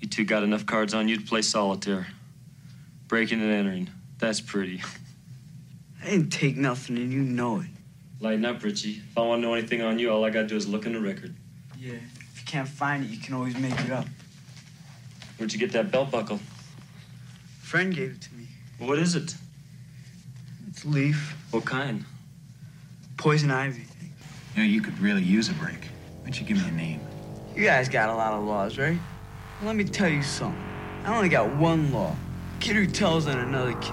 You two got enough cards on you to play solitaire. Breaking and entering. That's pretty. I didn't take nothing, and you know it. Lighten up, Richie. If I want to know anything on you, all I gotta do is look in the record. Yeah. If you can't find it, you can always make it up. Where'd you get that belt buckle? friend gave it to me. What is it? It's leaf. What kind? Poison ivy. You know, you could really use a break. Why don't you give me a name? You guys got a lot of laws, right? Let me tell you something. I only got one law. Kid who tells on another kid.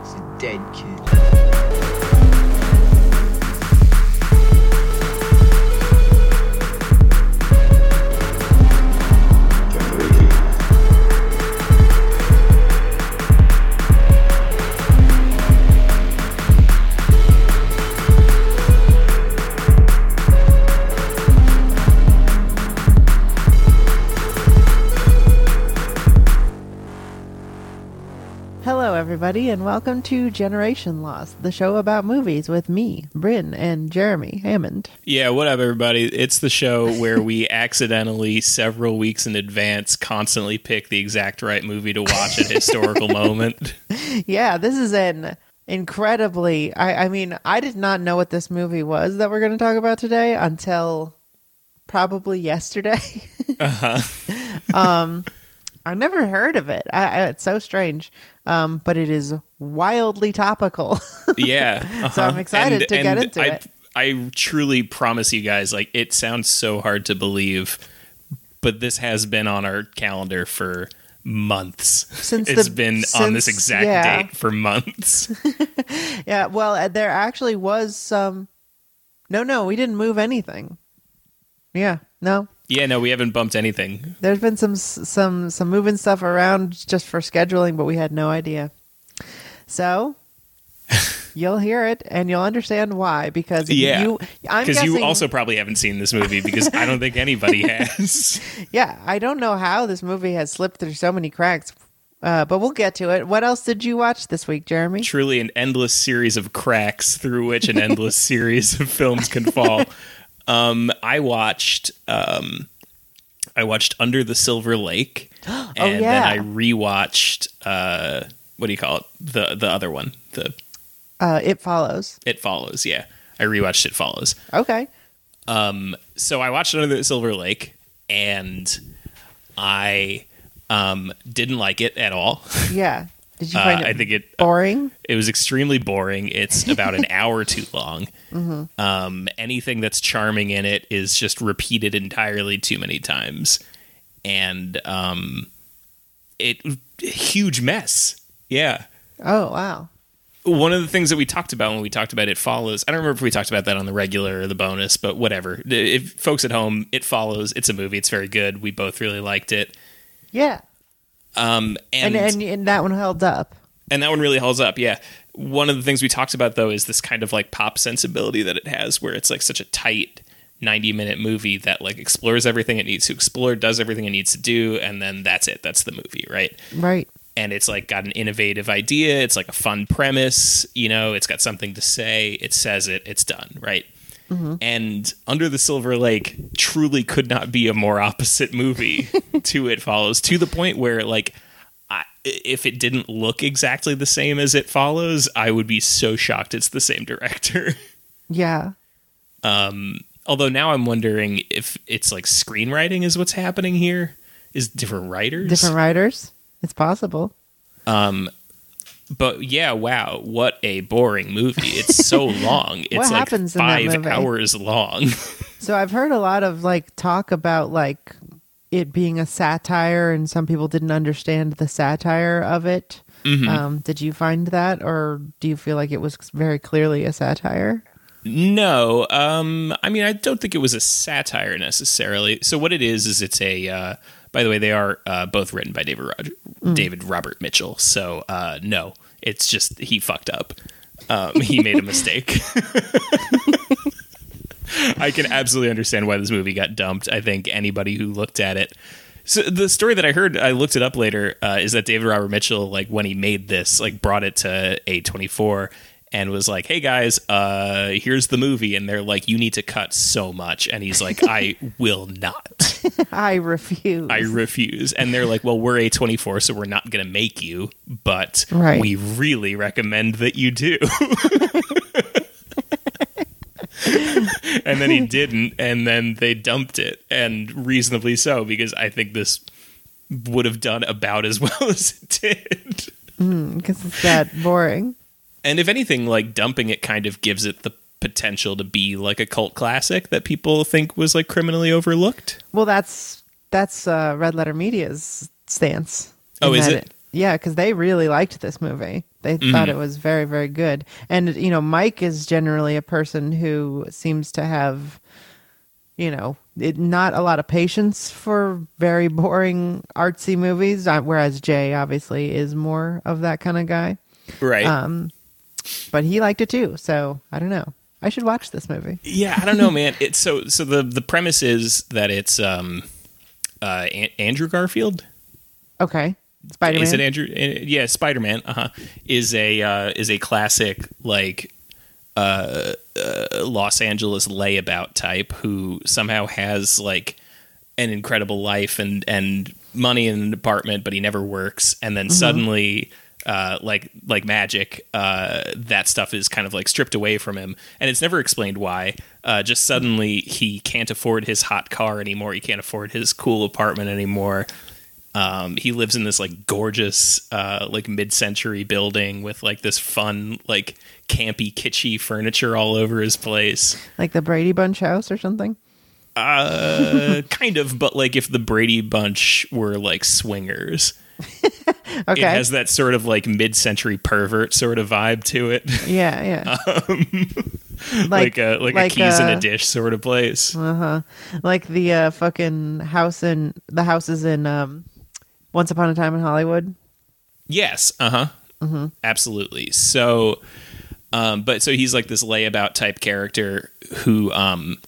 It's a dead kid. Everybody, and welcome to Generation Lost, the show about movies with me, Bryn, and Jeremy Hammond. Yeah, what up, everybody? It's the show where we accidentally, several weeks in advance, constantly pick the exact right movie to watch at a historical moment. Yeah, this is an incredibly. I, I mean, I did not know what this movie was that we're going to talk about today until probably yesterday. Uh-huh. um, I never heard of it. I, I, it's so strange, um, but it is wildly topical. Yeah. So I'm uh-huh. excited to get into I, it. I truly promise you guys, like, it sounds so hard to believe, but this has been on our calendar for months. Since it's the- been on this exact yeah. date for months. yeah, well, uh, there actually was some. No, no, we didn't move anything. Yeah, no, yeah, no, we haven't bumped anything. There's been some some some moving stuff around just for scheduling, but we had no idea. So you'll hear it and you'll understand why because Yeah. you I'm Because you also probably haven't seen this movie because I don't think anybody has. yeah I don't know how this movie has slipped through so many cracks, uh, but we'll get to it. What else did you watch this week, Jeremy? truly an endless series of cracks through which an endless series of films can fall. Um, I watched um, I watched Under the Silver Lake, and Oh, yeah. then I rewatched uh, what do you call it? The the other one, the Uh, it follows. It Follows. Yeah, I rewatched It Follows. Okay. Um, so I watched Under the Silver Lake, and I um, didn't like it at all. Yeah. Did you Uh, find it I think it boring? It was extremely boring. It's about an hour too long. Mm-hmm. Um, anything that's charming in it is just repeated entirely too many times, and um, it huge mess. Yeah. Oh wow. One of the things that we talked about when we talked about it follows. I don't remember if we talked about that on the regular or the bonus, but whatever. If folks at home, it follows. It's a movie. It's very good. We both really liked it. Yeah. Um, And and, and that one held up. and that one really holds up yeah. One of the things we talked about though is this kind of like pop sensibility that it has where it's like such a tight 90 minute movie that like explores everything it needs to explore does everything it needs to do and then that's it. That's the movie right? Right. and it's like got an innovative idea. It's like a fun premise. You know it's got something to say. It says it. It's done right and under the silver lake truly could not be a more opposite movie to it follows to the point where like I, if it didn't look exactly the same as it follows i would be so shocked it's the same director Yeah. Um, although now i'm wondering if it's like screenwriting is what's happening here is different writers Different writers. It's possible. But yeah, wow, what a boring movie. It's so long. It's What like happens in that five hours long. So I've heard a lot of like talk about like it being a satire, and some people didn't understand the satire of it. Mm-hmm. Um, did you find that, or do you feel like it was very clearly a satire? no, um, I mean, I don't think it was a satire necessarily. So what it is is it's a. Uh, by the way, they are uh, both written by David Roger, David Robert Mitchell. So uh, no, it's just he fucked up. Um, he made a mistake. I can absolutely understand why this movie got dumped. I think anybody who looked at it. So the story that I heard, I looked it up later, uh, is that David Robert Mitchell, like when he made this, like brought it to A24, and was like, "Hey guys, uh, here's the movie," and they're like, "You need to cut so much," and he's like, "I will not, I refuse. I refuse," and they're like, "Well, we're A24, so we're not going to make you, but Right. we really recommend that you do." and then he didn't, and then they dumped it, and reasonably so because I think this would have done about as well as it did. because it's that boring. And if anything, like dumping it kind of gives it the potential to be like a cult classic that people think was like criminally overlooked. Well, that's that's uh, Red Letter Media's stance. Oh, is that it? Yeah, because they really liked this movie. They thought Mm-hmm. it was very, very good. And you know, Mike is generally a person who seems to have, you know, it, not a lot of patience for very boring artsy movies. uh, Whereas Jay obviously is more of that kind of guy. Right. Um, but he liked it too. So I don't know. I should watch this movie. yeah, I don't know, man. It's so so the the premise is that it's um uh An- Andrew Garfield Okay, Spider Man. Is it Andrew? uh, Yeah, Spider Man. Uh huh. Is a uh, is a classic like uh, uh, Los Angeles layabout type who somehow has like an incredible life and and money in an apartment, but he never works, and then suddenly. Uh, like like magic, uh, that stuff is kind of like stripped away from him, and it's never explained why. Uh, just suddenly he can't afford his hot car anymore. He can't afford his cool apartment anymore. Um, he lives in this like gorgeous, uh, like mid-century building with like this fun, like campy, kitschy furniture all over his place. like the Brady Bunch house or something. Uh, kind of, but like if the Brady Bunch were like swingers, Okay. it has that sort of like mid-century pervert sort of vibe to it, yeah, yeah. like, a like, a keys in uh, a dish sort of place. Uh huh. like the uh, fucking house in the houses in um, Once Upon a Time in Hollywood. Yes. Uh huh. Mm-hmm. Absolutely. So, um, but so he's like this layabout type character who, um,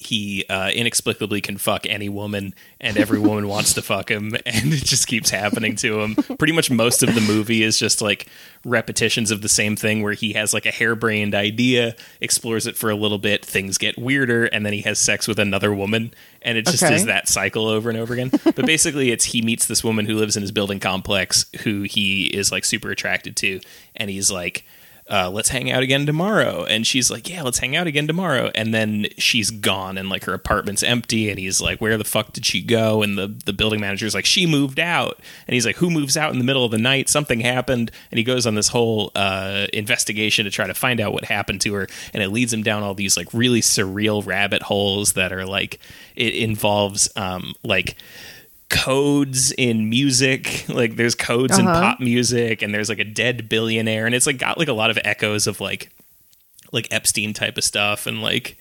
he uh, inexplicably can fuck any woman, and every woman wants to fuck him, and it just keeps happening to him. Pretty much most of the movie is just like repetitions of the same thing, where he has like a harebrained idea, explores it for a little bit, things get weirder, and then he has sex with another woman, and it just Okay. is that cycle over and over again. But basically, it's he meets this woman who lives in his building complex, who he is like super attracted to, and he's like uh, let's hang out again tomorrow. And she's like, yeah, let's hang out again tomorrow. And then she's gone and like her apartment's empty. And he's like, where the fuck did she go? And the, the building manager's like, she moved out. And he's like, who moves out in the middle of the night? Something happened. And he goes on this whole uh, investigation to try to find out what happened to her. And it leads him down all these like really surreal rabbit holes that are like, it involves um, like, codes in music like there's codes in Uh-huh. pop music and there's like a dead billionaire and it's like got like a lot of echoes of like like epstein type of stuff and like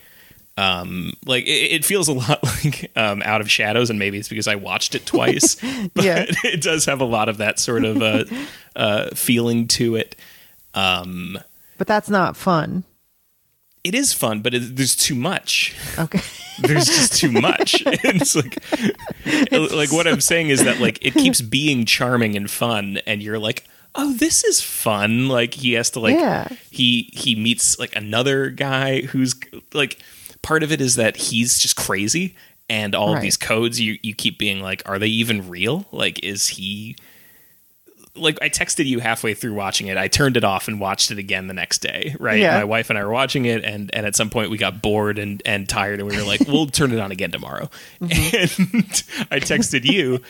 um like it, it feels a lot like um out of shadows and maybe it's because i watched it twice but Yeah. it does have a lot of that sort of uh uh feeling to it um But that's not fun. It is fun but it, there's too much Okay. there's just too much. it's like, uh, like what I'm saying is that like it keeps being charming and fun, and you're like, oh, this is fun. Like he has to like Yeah. he he meets like another guy who's like part of it is that he's just crazy, and all of these codes you you keep being like, are they even real? Like, is he? Like I texted you halfway through watching it. I turned it off and watched it again the next day. Right, Yeah. my wife and I were watching it, and and at some point we got bored and and tired, and we were like, "We'll turn it on again tomorrow." And I texted you,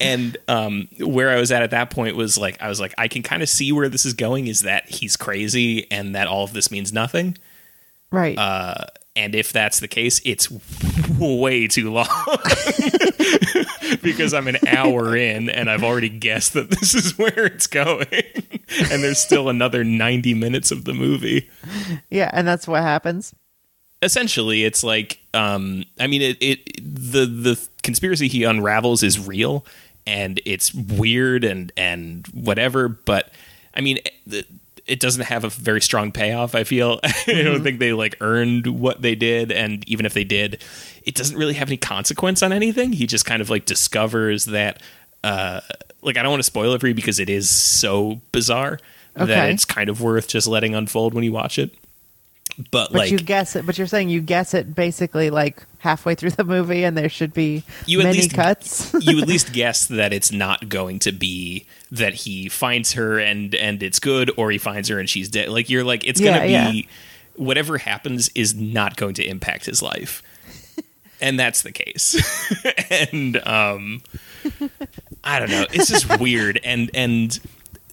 and um, where I was at at that point was like, I was like, I can kind of see where this is going. Is that he's crazy, and that all of this means nothing. Right. Uh, and if that's the case, it's way too long because I'm an hour in and I've already guessed that this is where it's going. and there's still another 90 minutes of the movie. yeah, and that's what happens. Essentially, it's like um, I mean it, it the the conspiracy he unravels is real and it's weird and and whatever, but I mean it, it doesn't have a very strong payoff. I feel I don't think they like earned what they did, and even if they did, it doesn't really have any consequence on anything. He just kind of like discovers that, uh, like I don't want to spoil it for you because it is so bizarre, that it's kind of worth just letting unfold when you watch it. But, But like you guess it. But you're saying you guess it basically like halfway through the movie, and there should be You at many least- cuts. you at least guess that it's not going to be that he finds her and and it's good or he finds her and she's dead like you're like it's Yeah, gonna be yeah. whatever happens is not going to impact his life and that's the case and um i don't know it's just weird and and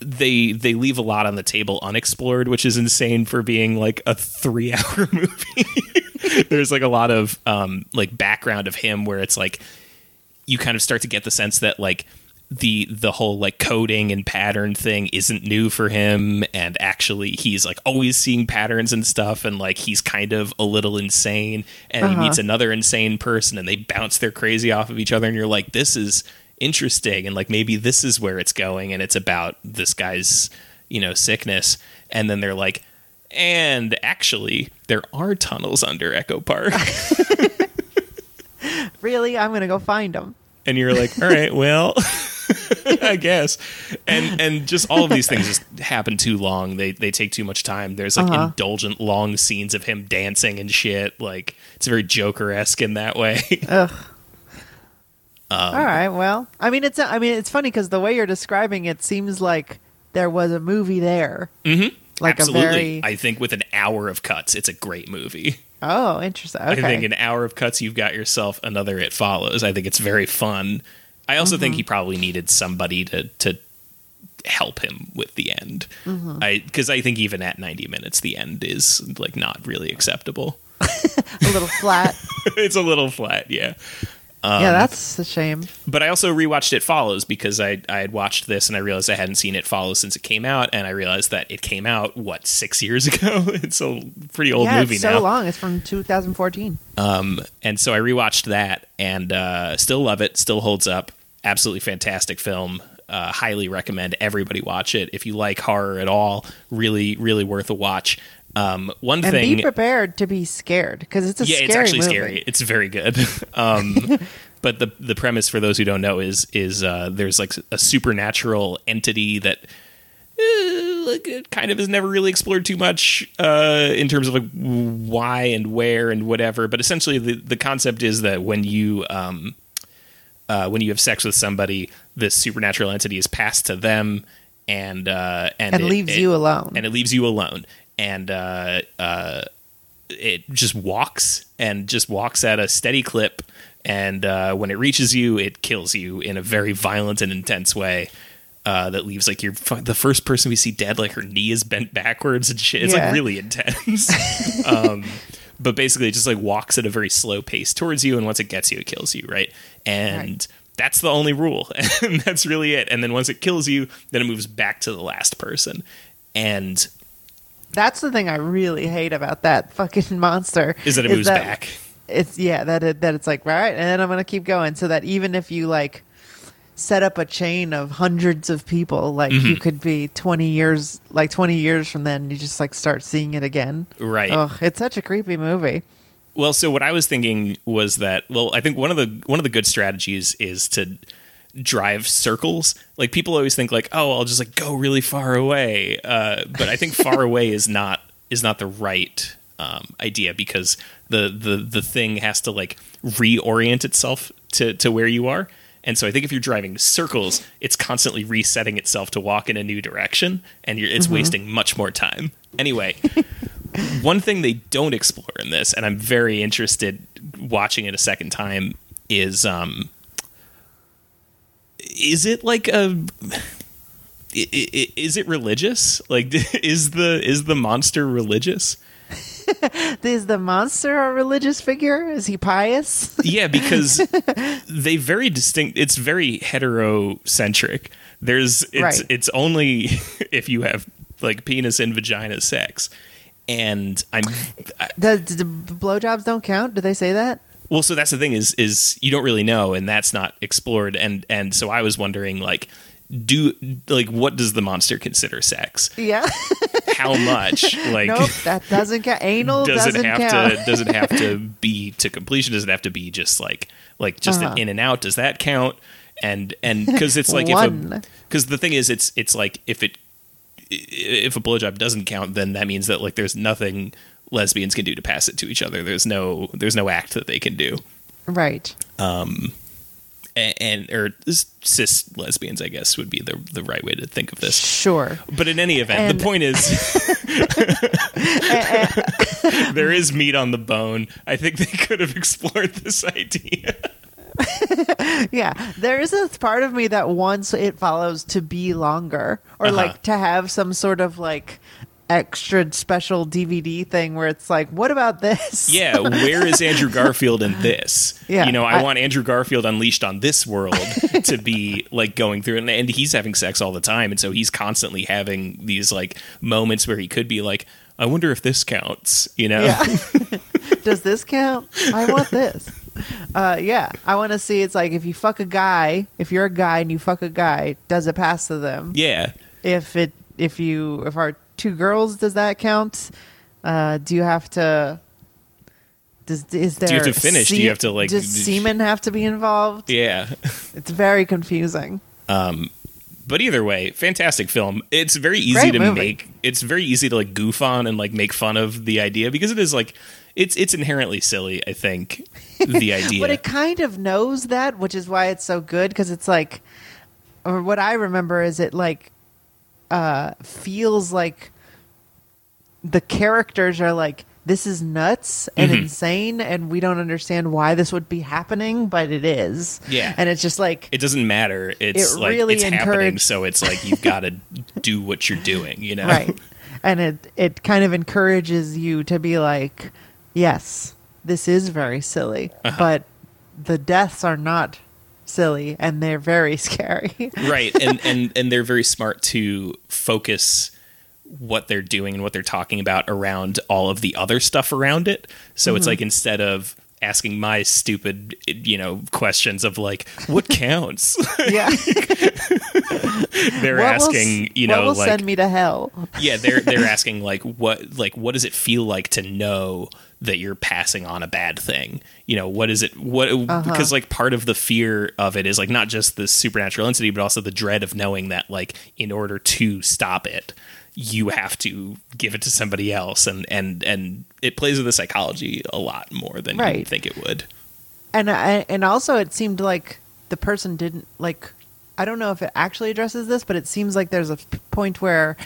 they they leave a lot on the table unexplored which is insane for being like a three hour movie. There's like a lot of um like background of him where it's like you kind of start to get the sense that like the the whole like coding and pattern thing isn't new for him. And actually he's like always seeing patterns and stuff. And like he's kind of a little insane. And he meets another insane person and they bounce their crazy off of each other. And you're like this is interesting and like maybe this is where it's going and it's about this guy's you know sickness and then they're like and actually there are tunnels under echo park really, I'm gonna go find them. and you're like, all right, well, I guess. And and just all of these things just happen too long. They they take too much time. There's like Uh-huh. indulgent long scenes of him dancing and shit. Like it's very Joker esque in that way. Ugh. Um, All right. Well, I mean, it's I mean, it's funny because the way you're describing it seems like there was a movie there. Mm-hmm. Like Absolutely, a very I think with an hour of cuts, it's a great movie. oh, interesting. Okay. I think an hour of cuts, you've got yourself another It Follows. I think it's very fun. I also Mm-hmm. think he probably needed somebody to to help him with the end. Mm-hmm. I because I think even at ninety minutes, the end is like not really acceptable. a little flat. it's a little flat, yeah. Um, yeah, that's a shame. But I also rewatched It Follows because I I had watched this and I realized I hadn't seen It Follows since it came out, and I realized that it came out what six years ago. it's a pretty old yeah, movie it's so now. long. It's from 2014. Um, and so I rewatched that and uh, still love it. Still holds up. Absolutely fantastic film. Uh, highly recommend everybody watch it if you like horror at all. Really, really worth a watch. Um, one And thing, be prepared to be scared because it's a yeah, it's actually movie. scary. It's very good. um, but the the premise for those who don't know is is uh, there's like a supernatural entity that uh, kind of is never really explored too much uh, in terms of like why and where and whatever. But essentially, the the concept is that when you um, uh, when you have sex with somebody, this supernatural entity is passed to them, and uh, and, And it- leaves it- you alone. and it leaves you alone, and uh, uh, it just walks and just walks at a steady clip, and uh, when it reaches you, it kills you in a very violent and intense way. Uh, that leaves like you're the first person we see dead, like her knee is bent backwards and shit. It's Yeah. like really intense. um, but basically, it just like walks at a very slow pace towards you, and once it gets you, it kills you, right? And Right. that's the only rule, and that's really it. And then once it kills you, then it moves back to the last person, and That's the thing I really hate about that fucking monster. is that it moves back. It's yeah that it, that it's like right, and then I'm gonna keep going so that even if you like set up a chain of hundreds of people, like Mm-hmm. you could be 20 years, like 20 years from then, you just like start seeing it again. Right. Oh, it's such a creepy movie. Well, so what I was thinking was that well, I think one of the one of the good strategies is to drive circles. Like people always think like, oh, I'll just like go really far away. Uh, but I think far away is not is not the right um, idea because the the the thing has to like reorient itself to to where you are. And so I think if you're driving circles, it's constantly resetting itself to walk in a new direction, and you're, it's wasting much more time. Anyway, one thing they don't explore in this, and I'm very interested watching it a second time, is um, is it like a is it religious? Like, is the is the monster religious? Is the monster a religious figure? Is he pious? Yeah, because they very distinct. It's very heterocentric. There's it's Right. it's only if you have like penis and vagina sex, and I'm the, the blowjobs don't count. Do they say that? Well, so that's the thing is is you don't really know, and that's not explored, and and so I was wondering like, do like what does the monster consider sex? Yeah. How much? Like, nope, that doesn't count. Anal does doesn't have count. to does it have to be to completion? Does it have to be just like like just Uh-huh. an in and out? Does that count? And and because it's like if because the thing is it's it's like if it if a blowjob doesn't count, then that means that like there's nothing lesbians can do to pass it to each other. There's no there's no act that they can do. Right. and, and or cis lesbians, I guess, would be the the right way to think of this. Sure. But in any event, And- the point is, there is meat on the bone. I think they could have explored this idea. Yeah, there is a part of me that wants it follows to be longer, or Uh-huh. like to have some sort of like extra special DVD thing where it's like, what about this? Yeah, where is Andrew Garfield in this? Yeah, you know, I, I- want Andrew Garfield unleashed on this world to be like going through, and, and he's having sex all the time, and so he's constantly having these like moments where he could be like, I wonder if this counts. You know? Yeah. Does this count? I want this. Uh, yeah, I want to see. It's like if you fuck a guy, if you're a guy and you fuck a guy, does it pass to them? yeah. If it, if you, if our two girls, does that count? Uh, do you have to? Does is there? Do you have to finish? Do you have to, like- Does semen have to be involved? Yeah. It's very confusing. Um, but either way, fantastic film. It's very easy Great to movie. make. It's very easy to like goof on and like make fun of the idea because it is like it's it's inherently silly. I think the idea. But it kind of knows that, which is why it's so good because it's like, or what I remember is it like uh, feels like the characters are like this is nuts and Mm-hmm. insane, and we don't understand why this would be happening, but it is. Yeah. and it's just like it doesn't matter. It's It like really it's happening, so it's like you've got to do what you're doing. You know, right, and it it kind of encourages you to be like, yes, this is very silly, Uh-huh. but the deaths are not silly and they're very scary. right and and and they're very smart to focus what they're doing and what they're talking about around all of the other stuff around it so Mm-hmm. it's like instead of asking my stupid you know questions of like what counts yeah, they're What will asking you what know will like send me to hell. yeah they're they're asking like what like what does it feel like to know that you're passing on a bad thing you know what is it what Uh-huh. because like part of the fear of it is like not just the supernatural entity but also the dread of knowing that like in order to stop it you have to give it to somebody else and and and it plays with the psychology a lot more than you think it would And I, and also it seemed like the person didn't like. I don't know if it actually addresses this, but it seems like there's a point where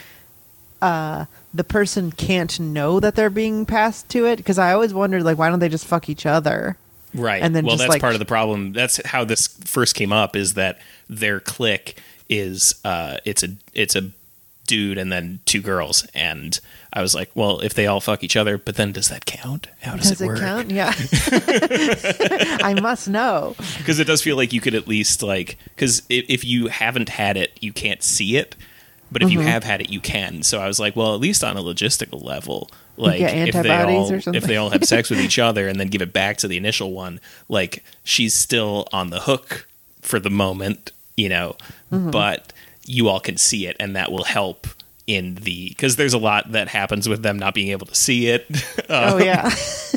uh, the person can't know that they're being passed to it. Because I always wondered, like, why don't they just fuck each other? Right. And then well, that's like- part of the problem. That's how this first came up. Is that their clique is uh, it's a it's a dude and then two girls, and I was like, well, if they all fuck each other, but then does that count? How does, Does it, it work? count? Yeah. I must know. Because it does feel like you could at least like because if, if you haven't had it, you can't see it. But if you Mm-hmm. have had it, you can. So I was like, well, at least on a logistical level, like if they all if they all have sex with each other and then give it back to the initial one, like she's still on the hook for the moment, you know. Mm-hmm. But you all can see it, and that will help in the because there's a lot that happens with them not being able to see it. Uh, Oh yeah,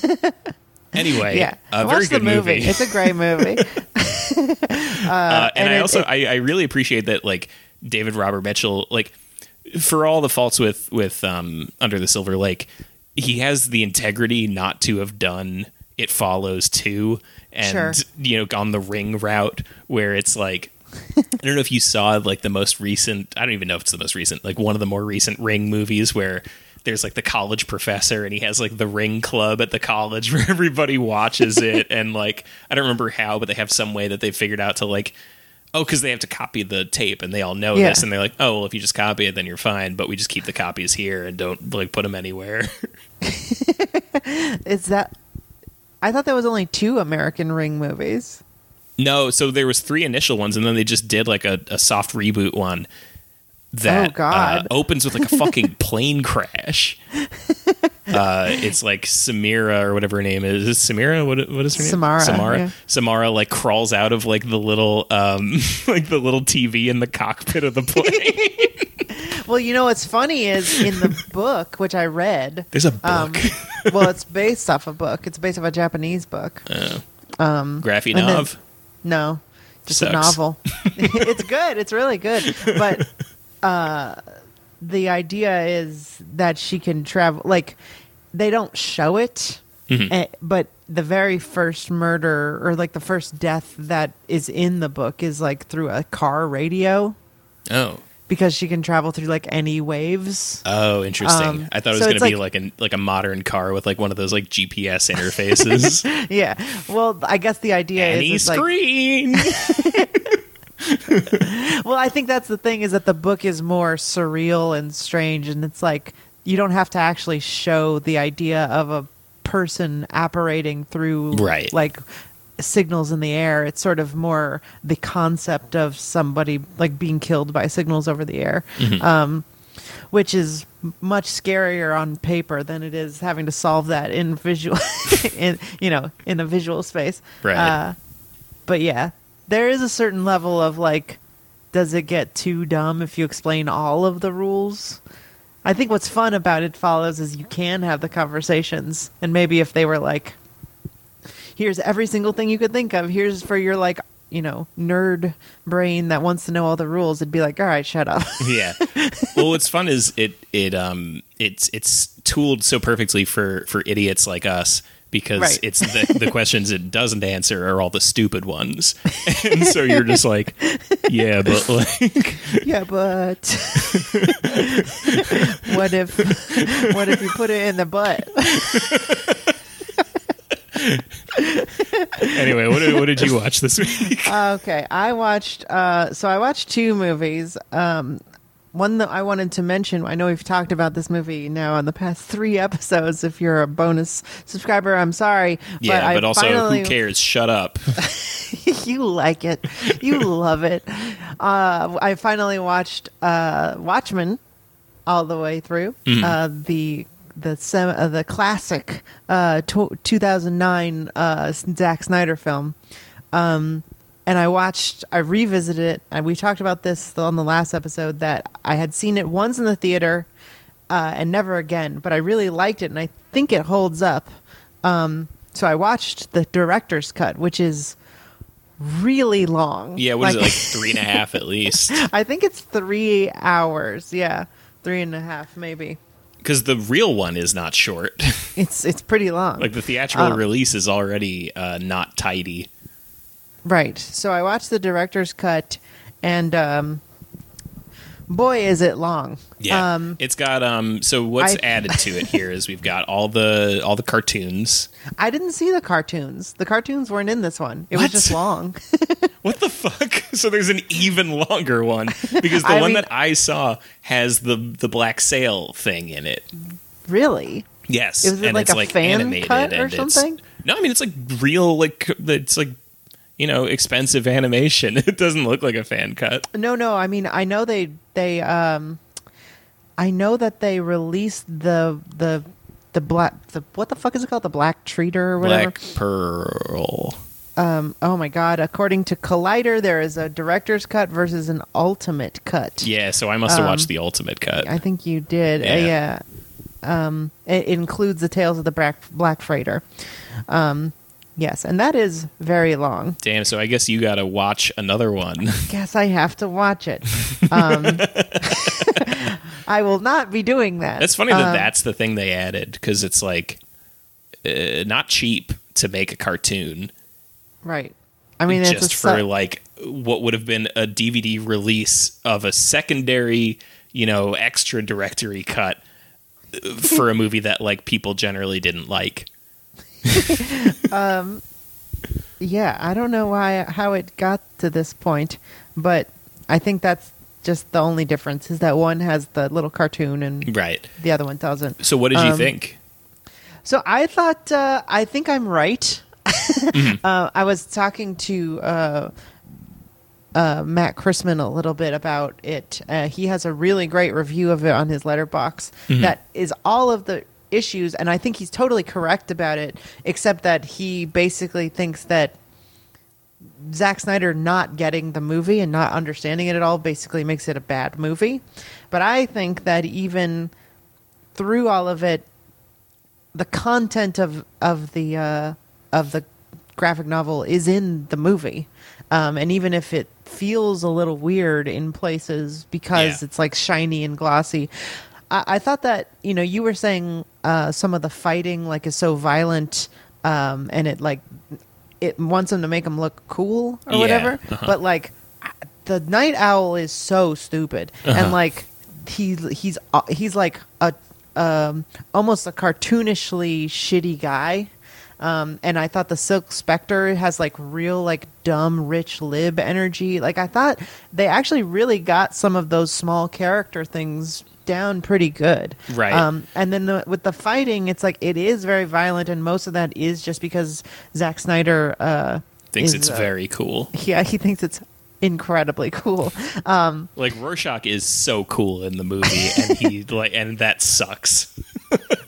anyway, yeah. a Watch very the good movie. It's a great movie. uh, and, and I also it- I, I really appreciate that like David Robert Mitchell like for all the faults with with um, Under the Silver Lake, he has the integrity not to have done It Follows too, and Sure. you know gone the Ring route where it's like. I don't know if you saw like the most recent. I don't even know if it's the most recent. Like one of the more recent Ring movies where there's like the college professor and he has like the Ring Club at the college where everybody watches it and like I don't remember how, but they have some way that they figured out to like oh because they have to copy the tape and they all know Yeah. this and they're like oh well if you just copy it then you're fine but we just keep the copies here and don't like put them anywhere. Is that? I thought there was only two American Ring movies. no, so there was three initial ones and then they just did like a, a soft reboot one that Oh, God. uh, opens with like a fucking plane crash. Uh, it's like Samira or whatever her name is. Is Samira? What what is her name? Samara, Samara. yeah. Samara like crawls out of like the little um like the little TV in the cockpit of the plane. Well, you know what's funny is in the book, which I read. There's a book. Um, well, it's based off a book. It's based off a Japanese book. Graphy and then- Nov. No, just a novel. it's good. It's really good. But uh, the idea is that she can travel. Like they don't show it, eh, but the very first murder or like the first death that is in the book is like through a car radio Oh. because she can travel through like any waves. Oh, interesting. Um, I thought it was so going to be like an like a modern car with like one of those like GPS interfaces. yeah. Well, I guess the idea Any is, like screen. Well, I think that's the thing is that the book is more surreal and strange, and it's like you don't have to actually show the idea of a person apparating through Right. like signals in the air. It's sort of more the concept of somebody like being killed by signals over the air, Mm-hmm. um, which is much scarier on paper than it is having to solve that in visual, in you know, in a visual space. Right. Uh, but yeah, there is a certain level of like, does it get too dumb if you explain all of the rules? I think what's fun about it follows is you can have the conversations, and maybe if they were like, here's every single thing you could think of, here's for your like, you know, nerd brain that wants to know all the rules, it'd be like, all right, shut up. yeah. Well, what's fun is it it um it's it's tooled so perfectly for for idiots like us because Right. it's the the questions it doesn't answer are all the stupid ones, and so you're just like, yeah, but like, yeah, but what if what if you put it in the butt? anyway, what did, what did you watch this week? Okay, I watched. Uh, so I watched two movies. Um, one that I wanted to mention. I know we've talked about this movie now on the past three episodes. If you're a bonus subscriber, I'm sorry. yeah, I but also, finally, who cares? Shut up. you like it. You love it. Uh, I finally watched uh, Watchmen all the way through. Mm-hmm. Uh, the the sem- uh, the classic uh, to- 2009 uh, Zack Snyder film. Um, and I watched, I revisited it, and we talked about this on the last episode that I had seen it once in the theater uh, and never again, but I really liked it, and I think it holds up. Um, so I watched the director's cut, which is really long. Yeah, what is it like three and a half at least? I think it's three hours. Yeah, three and a half, maybe. Because the real one is not short. It's it's pretty long. like the theatrical Um, release is already uh, not tidy. Right. So I watched the director's cut, and um, boy, is it long. Yeah, Um, it's got um. So what's I- added to it here is we've got all the all the cartoons. I didn't see the cartoons. The cartoons weren't in this one. It What? was just long. What the fuck? So there's an even longer one because the I one mean- that I saw has the the black sail thing in it. really? Yes, Is it and like it's a like fan animated cut or and it's- something? No, I mean it's like real like it's like you know expensive animation. It doesn't look like a fan cut. No, no. I mean, I know they they um, I know that they released the the the black the what the fuck is it called the black treater or whatever. Black Pearl. Um, oh my god! According to Collider, there is a director's cut versus an ultimate cut. Yeah, so I must have Um, watched the ultimate cut. I think you did. Yeah. Uh, yeah. Um, it includes the tales of the black black freighter. Um, yes, and that is very long. Damn, so I guess you got to watch another one. I Guess I have to watch it. Um, I will not be doing that. It's funny that Um, that's the thing they added because it's like uh, not cheap to make a cartoon right. I mean, it's just for su- like what would have been a DVD release of a secondary, you know, extra directory cut uh, for a movie that like people generally didn't like. yeah. I don't know why how it got to this point, but I think that's just the only difference is that one has the little cartoon and Right. the other one doesn't. So what did you Um, think? So I thought uh, I think I'm right. Mm-hmm. uh, I was talking to uh, uh, Matt Chrisman a little bit about it. Uh, he has a really great review of it on his Letterboxd Mm-hmm. that is all of the issues, and I think he's totally correct about it, except that he basically thinks that Zack Snyder not getting the movie and not understanding it at all basically makes it a bad movie. But I think that even through all of it, the content of of the uh, of the graphic novel is in the movie. Um, and even if it feels a little weird in places because Yeah. it's like shiny and glossy, I, I thought that you know you were saying uh, some of the fighting like is so violent, um, and it like it wants them to make them look cool or Yeah, whatever. uh-huh. But like the Nite Owl is so stupid Uh-huh. and like he he's uh, he's like a um almost a cartoonishly shitty guy um and i thought the silk spectre has like real like dumb rich lib energy like i thought they actually really got some of those small character things down pretty good Right. um and then the, with the fighting it's like it is very violent and most of that is just because Zack snyder uh Thinks is, it's uh, very cool. yeah he thinks it's incredibly cool um Like Rorschach is so cool in the movie, and he like, and that sucks.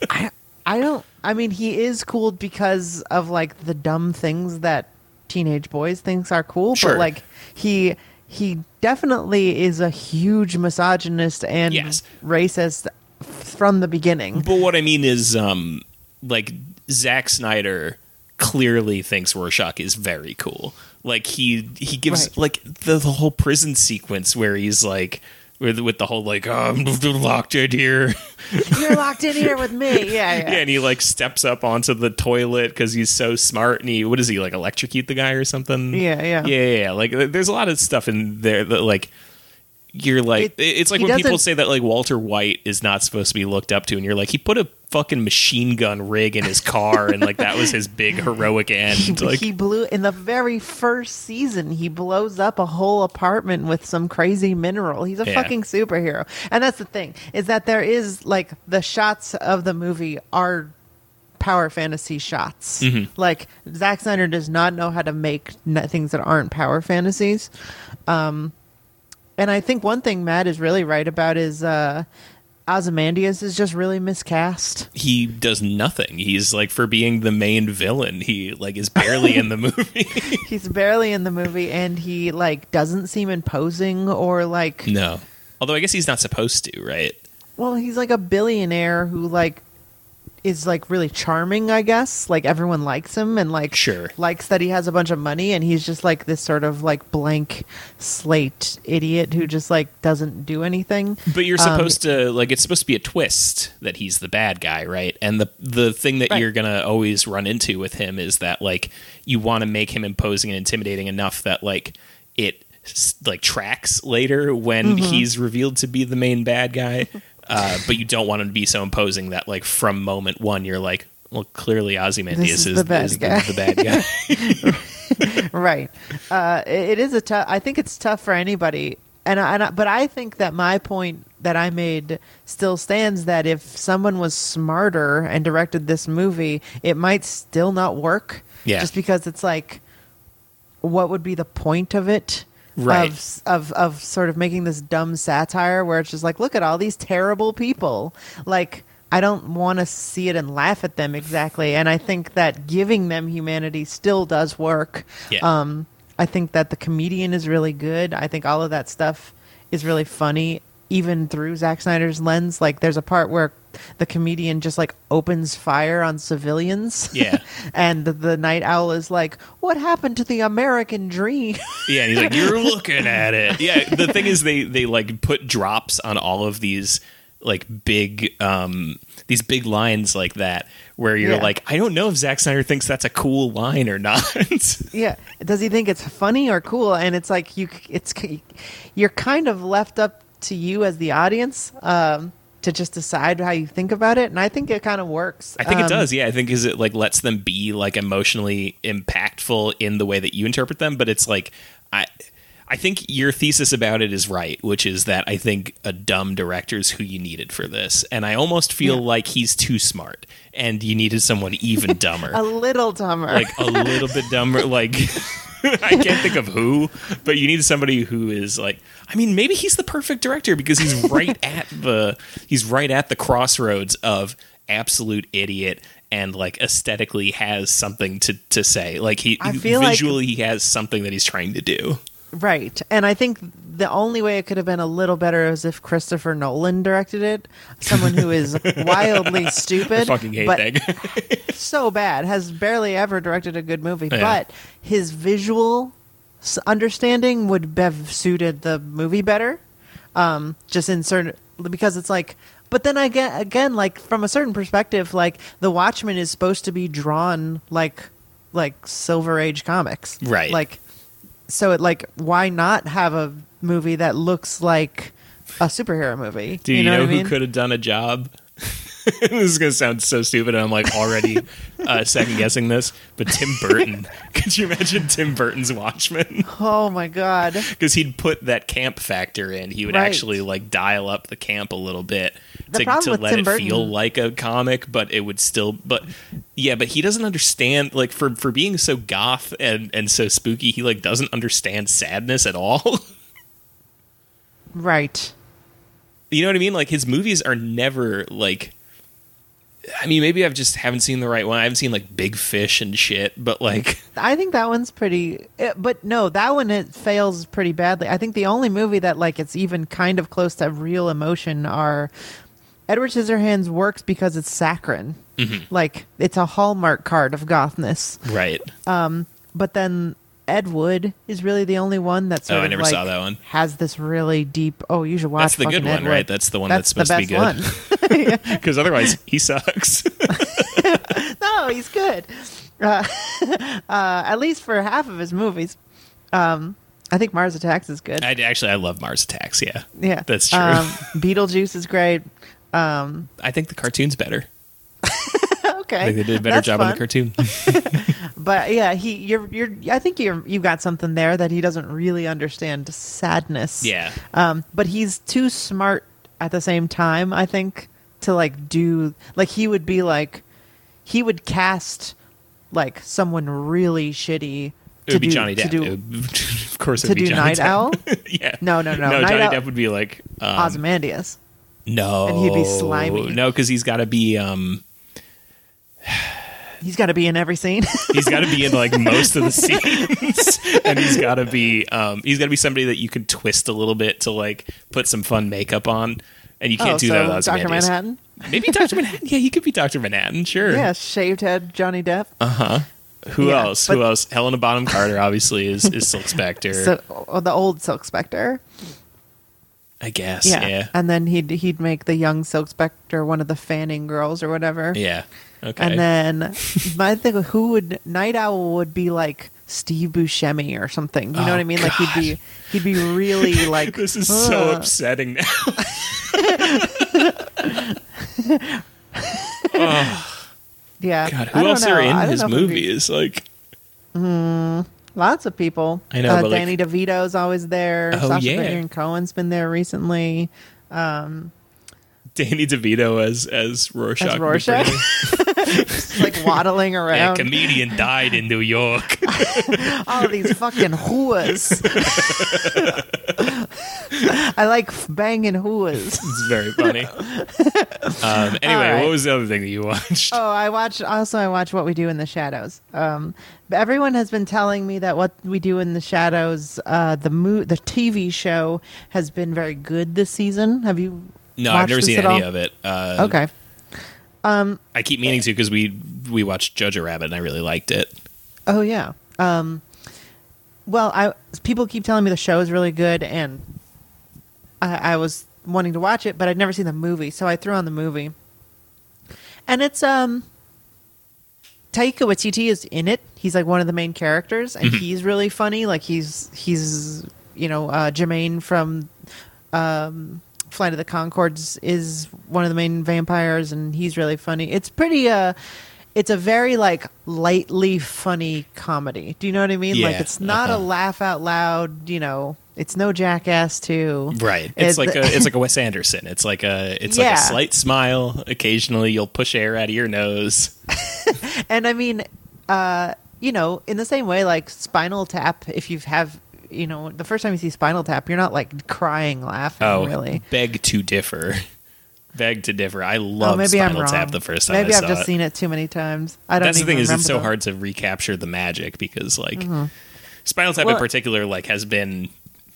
I I don't. I mean, he is cool because of like the dumb things that teenage boys thinks are cool. Sure. But like he he definitely is a huge misogynist and Yes. racist from the beginning. But what I mean is, um, like Zack Snyder clearly thinks Rorschach is very cool. Like he he gives Right. like the, the whole prison sequence where he's like with with the whole like oh, I'm locked in here. You're locked in here with me. Yeah, yeah. Yeah, and he like steps up onto the toilet because he's so smart, and he what is he like electrocute the guy or something? Yeah, yeah. yeah, yeah. yeah. Like there's a lot of stuff in there that like you're like It- it's like when people say that like Walter White is not supposed to be looked up to, and you're like he put a fucking machine gun rig in his car, and like that was his big heroic end. He, like he blew in the very first season. He blows up a whole apartment with some crazy mineral. He's a Yeah. fucking superhero, and that's the thing is that there is like the shots of the movie are power fantasy shots. Mm-hmm. Like Zack Snyder does not know how to make things that aren't power fantasies. Um, and I think one thing Matt is really right about is uh, Ozymandias is just really miscast. he does nothing. He's like for being the main villain, he like is barely in the movie. He's barely in the movie, and he like doesn't seem imposing or like. no, although I guess he's not supposed to, right? Well, he's like a billionaire who like is like really charming, I guess. Like everyone likes him and like Sure. likes that he has a bunch of money and he's just like this sort of like blank slate idiot who just like doesn't do anything. But you're Um, supposed to like it's supposed to be a twist that he's the bad guy, right? And the the thing that Right. you're gonna always run into with him is that like you want to make him imposing and intimidating enough that like it like tracks later when Mm-hmm. he's revealed to be the main bad guy. Uh, but you don't want him to be so imposing that like from moment one you're like, well, clearly Ozymandias is is, the bad is guy. the, the bad guy. right. Uh, it, it is a tough. I think it's tough for anybody, and I, and I, but I think that my point that I made still stands. That if someone was smarter and directed this movie, it might still not work. Yeah. Just because it's like, what would be the point of it? Right. Of, of of sort of making this dumb satire where it's just like, look at all these terrible people. Like, I don't want to see it and laugh at them exactly. And I think that giving them humanity still does work. Yeah. Um, I think that the comedian is really good. I think all of that stuff is really funny, even through Zack Snyder's lens. Like, there's a part where the comedian just like opens fire on civilians. Yeah. and the, the Nite Owl is like, "What happened to the American dream?" Yeah, and he's like, "You're looking at it." Yeah, the thing is, they they like put drops on all of these like big um these big lines like that where you're Yeah. like, I don't know if Zack Snyder thinks that's a cool line or not. Yeah. Does he think it's funny or cool? And it's like you, it's you're kind of left up to you as the audience um, to just decide how you think about it. And I think it kind of works. I think Um, it does. Yeah, I think is it like lets them be like emotionally impactful in the way that you interpret them, but it's like I I think your thesis about it is right, which is that I think a dumb director is who you needed for this. And I almost feel Yeah. like he's too smart and you needed someone even dumber. A little dumber. like a little bit dumber like I can't think of who, but you need somebody who is like I mean maybe he's the perfect director because he's right at the he's right at the crossroads of absolute idiot and like aesthetically has something to to say. Like he I feel like- visually he has something that he's trying to do. Right. And I think the only way it could have been a little better is if Christopher Nolan directed it. Someone who is wildly I stupid, fucking hate but so bad, has barely ever directed a good movie. Yeah. But his visual understanding would have suited the movie better. Um, just in certain because it's like. But then again, again, like from a certain perspective, like the Watchmen is supposed to be drawn like like Silver Age comics, Right. Like, so it like why not have a movie that looks like a superhero movie? Do you, know, what I who mean? could have done a job? this is gonna sound so stupid, and I'm like already uh, second guessing this. But Tim Burton, could you imagine Tim Burton's Watchmen? Oh my god! Because he'd put that camp factor in. He would Right. actually like dial up the camp a little bit The to, to let Tim it Burton- feel like a comic, but it would still. But yeah, but he doesn't understand. Like for for being so goth and and so spooky, he like doesn't understand sadness at all. Right. You know what I mean? Like his movies are never like. I mean, maybe I've just haven't seen the right one. I haven't seen like Big Fish and shit, but like, I think that one's pretty, eh, but no, that one it fails pretty badly. I think the only movie that like it's even kind of close to real emotion are Edward Scissorhands works because it's saccharine, Mm-hmm. like it's a hallmark card of gothness. right? But then Ed Wood is really the only one that's Oh, I never like, saw that one. Has this really deep? Oh, you should watch. That's the good one, Ed right? Wood. That's the one That's that's, supposed to be good. Because otherwise, he sucks. no, he's good. Uh, uh, at least for half of his movies. Um, I think Mars Attacks is good. I actually I love Mars Attacks. Yeah, yeah, that's true. Um, Beetlejuice is great. I think the cartoon's better. Okay, I think they did a better That's job on the cartoon. But yeah, he you're you're. I think you're you've got something there that he doesn't really understand sadness. Yeah. Um, but he's too smart at the same time. I think to like do like he would be like he would cast like someone really shitty. It to would be do, Johnny to Depp. do It would- of course, it to would be do Johnny Nite Depp. Owl? yeah. No, no, no. No, Nite Johnny Owl- Depp would be like um, Ozymandias. no, And he'd be slimy. No, because he's got to be. um He's got to be in every scene. He's got to be in like most of the scenes, and he's got to be. um He's got to be somebody that you could twist a little bit to like put some fun makeup on, and you can't oh, do so that with Doctor Manhattan. Maybe Doctor Manhattan. Yeah, he could be Doctor Manhattan. Sure. Yeah, shaved head Johnny Depp. Uh huh. Who Yeah, else? but- Who else? Helena Bonham Carter obviously is is Silk Spectre. So oh, the old Silk Spectre. I guess. Yeah. Yeah. And then he'd he'd make the young Silk Spectre one of the Fanning girls or whatever. Yeah. Okay. And then my thing who would Nite Owl would be like Steve Buscemi or something. You know Oh, what I mean? Like he'd be he'd be really like this is so upsetting now. Yeah. God, who else are know. In his be- movies? Like, Lots of people. I know, Uh, but, like- Danny DeVito's always there. Oh, Sacha yeah. Baron Cohen's been there recently. Danny DeVito as as Rorschach. As Rorschach? Just like waddling A around. comedian died in New York. all these fucking whoas. I like banging whoas. it's very funny. Um, anyway, right. what was the other thing that you watched? Oh, I watch. Also, I watch What We Do in the Shadows. Um, everyone has been telling me that What We Do in the Shadows, uh, the mo- the TV show, has been very good this season. Have you? No, I've never seen any all? of it. Uh, Okay. I keep meaning to because we we watched Jojo Rabbit and I really liked it. Oh yeah. Um, well, I people keep telling me the show is really good, and I, I was wanting to watch it, but I'd never seen the movie, so I threw on the movie, and it's um. Taika Waititi is in it. He's like one of the main characters, and he's really funny. Like he's he's you know uh, Jermaine from um, Flight of the Conchords is one of the main vampires, and he's really funny. It's pretty. Uh, it's a very like lightly funny comedy. Do you know what I mean? like it's not uh-huh. a laugh out loud. You know, it's no Jackass too. Right. It's It- like a it's like a Wes Anderson. It's like a it's like a slight smile. Occasionally, you'll push air out of your nose. and I mean, uh, you know, in the same way, like Spinal Tap. If you have, you know, the first time you see Spinal Tap, you're not like crying laughing. Oh, really. beg to differ. Beg to differ. I love oh, maybe Spinal I'm wrong. Tap the first time Maybe I I've just it. seen it too many times. I don't. That's the thing is, it's so the- hard to recapture the magic because like Spinal Tap in Mm-hmm. Particular like has been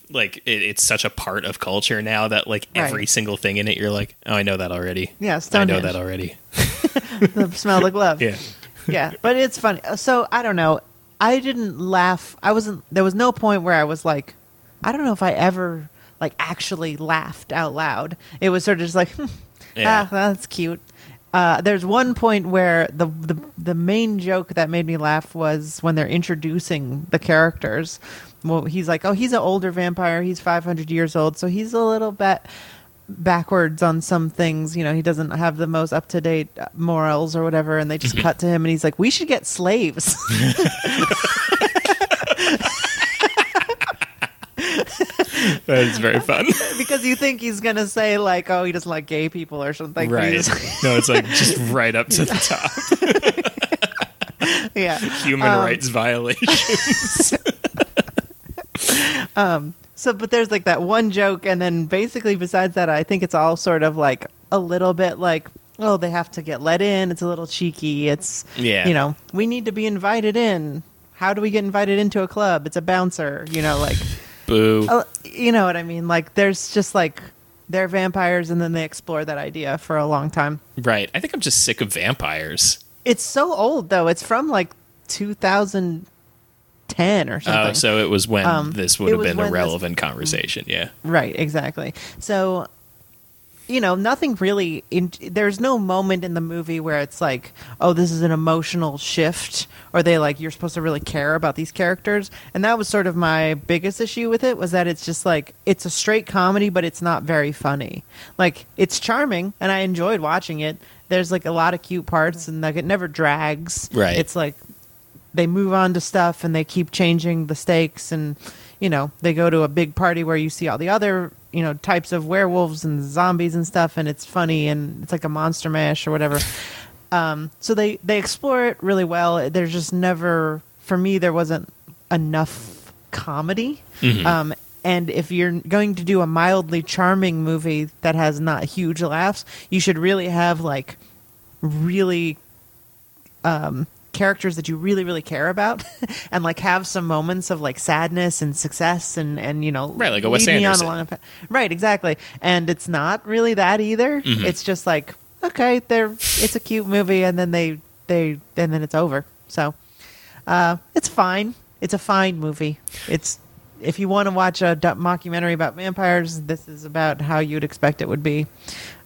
like it, it's such a part of culture now that like every Right. single thing in it, you're like, oh, I know that already. Yeah, I know that already. the smell of glove. Yeah. yeah, but it's funny. So I don't know. I didn't laugh. I wasn't. There was no point where I was like, I don't know if I ever like actually laughed out loud. It was sort of just like, hmm, Yeah. ah, that's cute. Uh, there's one point where the, the the main joke that made me laugh was when they're introducing the characters. Well, he's like, oh, he's an older vampire. He's 500 years old, so he's a little bit backwards on some things. You know, he doesn't have the most up to date morals or whatever. And they just cut to him, and he's like, "We should get slaves." That is very fun. because you think he's gonna say like, "Oh, he doesn't like gay people" or something. right. no, it's like just right up to the top. yeah. Human Um, rights violations. So, but there's like that one joke, and then basically, besides that, I think it's all sort of like a little bit like, oh, they have to get let in. It's a little cheeky. It's, Yeah. you know, we need to be invited in. How do we get invited into a club? It's a bouncer, you know, like, Boo. uh, you know what I mean? Like, there's just like, they're vampires, and then they explore that idea for a long time. Right. I think I'm just sick of vampires. It's so old, though. It's from like 2010 or something. Oh, so it was when Um, this would have been a when this- relevant conversation. Yeah. Right, exactly. So, you know, nothing really. In, there's no moment in the movie where it's like, oh, this is an emotional shift, or they like you're supposed to really care about these characters. And that was sort of my biggest issue with it was that it's just like it's a straight comedy, but it's not very funny. Like it's charming, and I enjoyed watching it. There's like a lot of cute parts, and like it never drags. Right. It's like they move on to stuff and they keep changing the stakes and you know they go to a big party where you see all the other you know types of werewolves and zombies and stuff and it's funny and it's like a monster mash or whatever. Um, so they they explore it really well. There's just never for me there wasn't enough comedy. Um, and if you're going to do a mildly charming movie that has not huge laughs you should really have like really um, characters that you really really care about and like have some moments of like sadness and success and and you know Right, like a Wes lead me on a right exactly. And it's not really that either. Mm-hmm. it's just like okay they're it's a cute movie and then they they and then it's over. So uh it's fine. It's a fine movie. It's if you want to watch a mockumentary about vampires this is about how you'd expect it would be.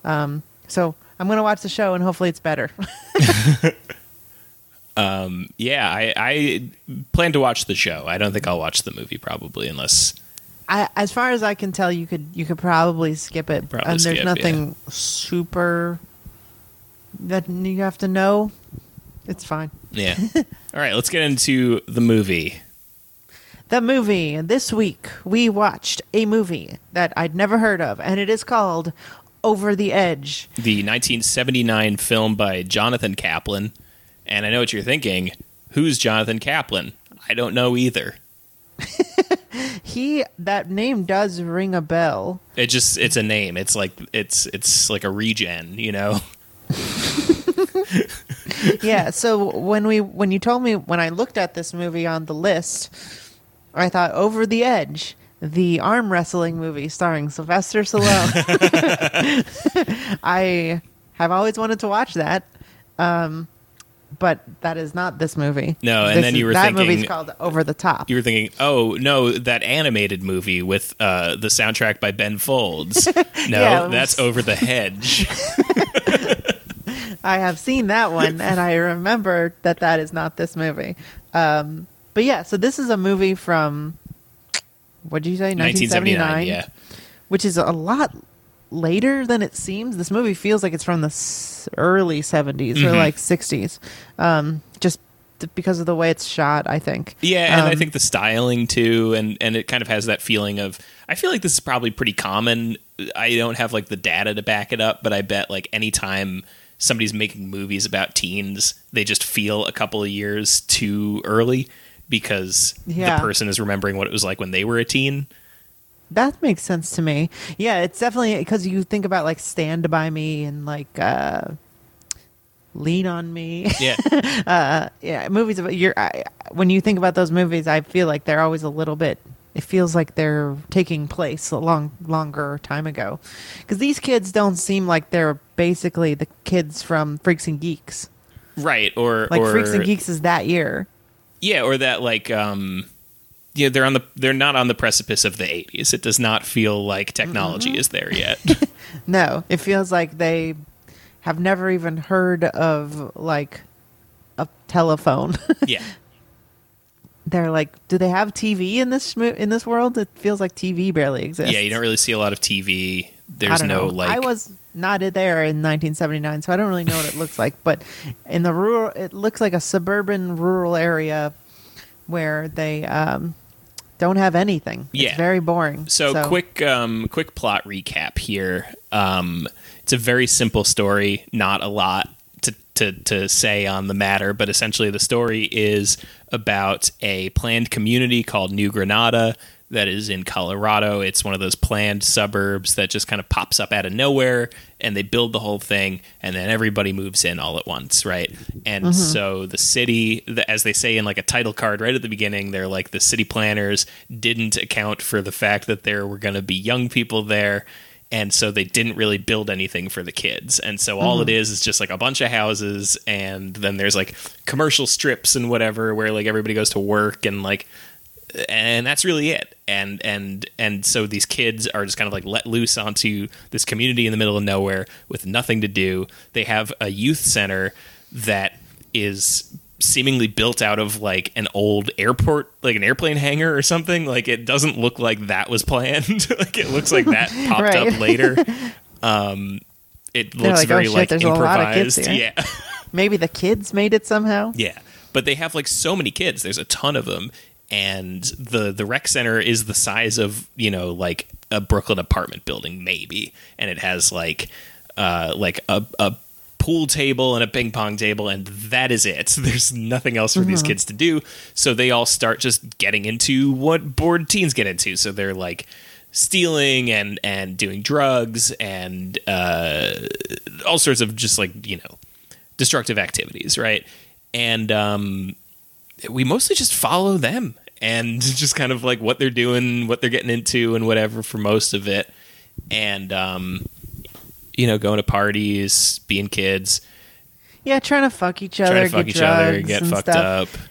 Um so i'm gonna watch the show and hopefully it's better Um, yeah, I, I plan to watch the show. I don't think I'll watch the movie probably unless I, as far as I can tell, you could you could probably skip it, Probably and there's skip, nothing super that you have to know. It's fine. yeah. All right, let's get into the movie. The movie this week we watched a movie that I'd never heard of, and it is called Over the Edge. The 1979 film by Jonathan Kaplan. And I know what you're thinking. Who's Jonathan Kaplan? I don't know either. He that name does ring a bell. It just it's a name. It's like it's it's like a regen, you know. yeah. So when we when you told me when I looked at this movie on the list, I thought Over the Edge, the arm wrestling movie starring Sylvester Stallone. I have always wanted to watch that, um, but that is not this movie. No, and This then you is- were that thinking- movie's called Over the Top. You were thinking, "Oh, no, that animated movie with uh, the soundtrack by Ben Folds." No, Yeah, that's Over the Hedge. I have seen that one, and I remember that that is not this movie. Um, but yeah, so this is a movie from what did you say? 1979, yeah. which is a lot later than it seems. This movie feels like it's from the s- early 70s Mm-hmm. or like 60s, um, just th- because of the way it's shot. I think. Yeah, and I Um, think the styling too, and and it kind of has that feeling of. I feel like this is probably pretty common. I don't have like the data to back it up, but I bet like anytime somebody's making movies about teens, they just feel a couple of years too early because Yeah. the person is remembering what it was like when they were a teen. That makes sense to me. Yeah, it's definitely because you think about like Stand by Me and like uh, Lean on Me. Yeah, uh, yeah, movies about you're I, when you think about those movies, I feel like they're always a little bit. it feels like they're taking place a long longer time ago because these kids don't seem like they're basically the kids from freaks and geeks right or like or freaks and geeks is that year yeah or that like um yeah they're on the they're not on the precipice of the 80s it does not feel like technology Mm-hmm. is there yet no it feels like they have never even heard of like a telephone yeah they're like do they have tv in this in this world it feels like tv barely exists yeah you don't really see a lot of tv there's no know. like I was not there in 1979, so I don't really know what it looks like. But in the rural, it looks like a suburban rural area where they um, don't have anything. Yeah. It's very boring. So, quick, um, quick plot recap here. Um, it's a very simple story, not a lot to, to to say on the matter, but essentially the story is about a planned community called New Granada that is in Colorado. It's one of those planned suburbs that just kind of pops up out of nowhere, and they build the whole thing, and then everybody moves in all at once, right? And mm-hmm. so the city, the, as they say in like a title card right at the beginning, they're like the city planners didn't account for the fact that there were going to be young people there. And so they didn't really build anything for the kids. And so all it mm-hmm. is is just like a bunch of houses, and then there's like commercial strips and whatever where like everybody goes to work and like and that's really it. And and and so these kids are just kind of like let loose onto this community in the middle of nowhere with nothing to do. They have a youth center that is seemingly built out of like an old airport like an airplane hangar or something. Like it doesn't look like that was planned. Like it looks like that popped Right. up later. Um it They're looks like, "Oh, very shit, like there's a lot of kids improvised. here. yeah. Maybe the kids made it somehow. yeah, but they have like so many kids. There's a ton of them, and the the rec center is the size of you know like a Brooklyn apartment building maybe, and it has like uh like a a pool table and a ping pong table and that is it. There's nothing else for these kids to do. So they all start just getting into what bored teens get into. So they're like stealing and and doing drugs and uh all sorts of just like you know destructive activities, right? And um, we mostly just follow them and just kind of like what they're doing, what they're getting into, and whatever for most of it. And um, you know, going to parties, being kids, Yeah, trying to fuck each other, trying to fuck get each other, get fucked stuff. up.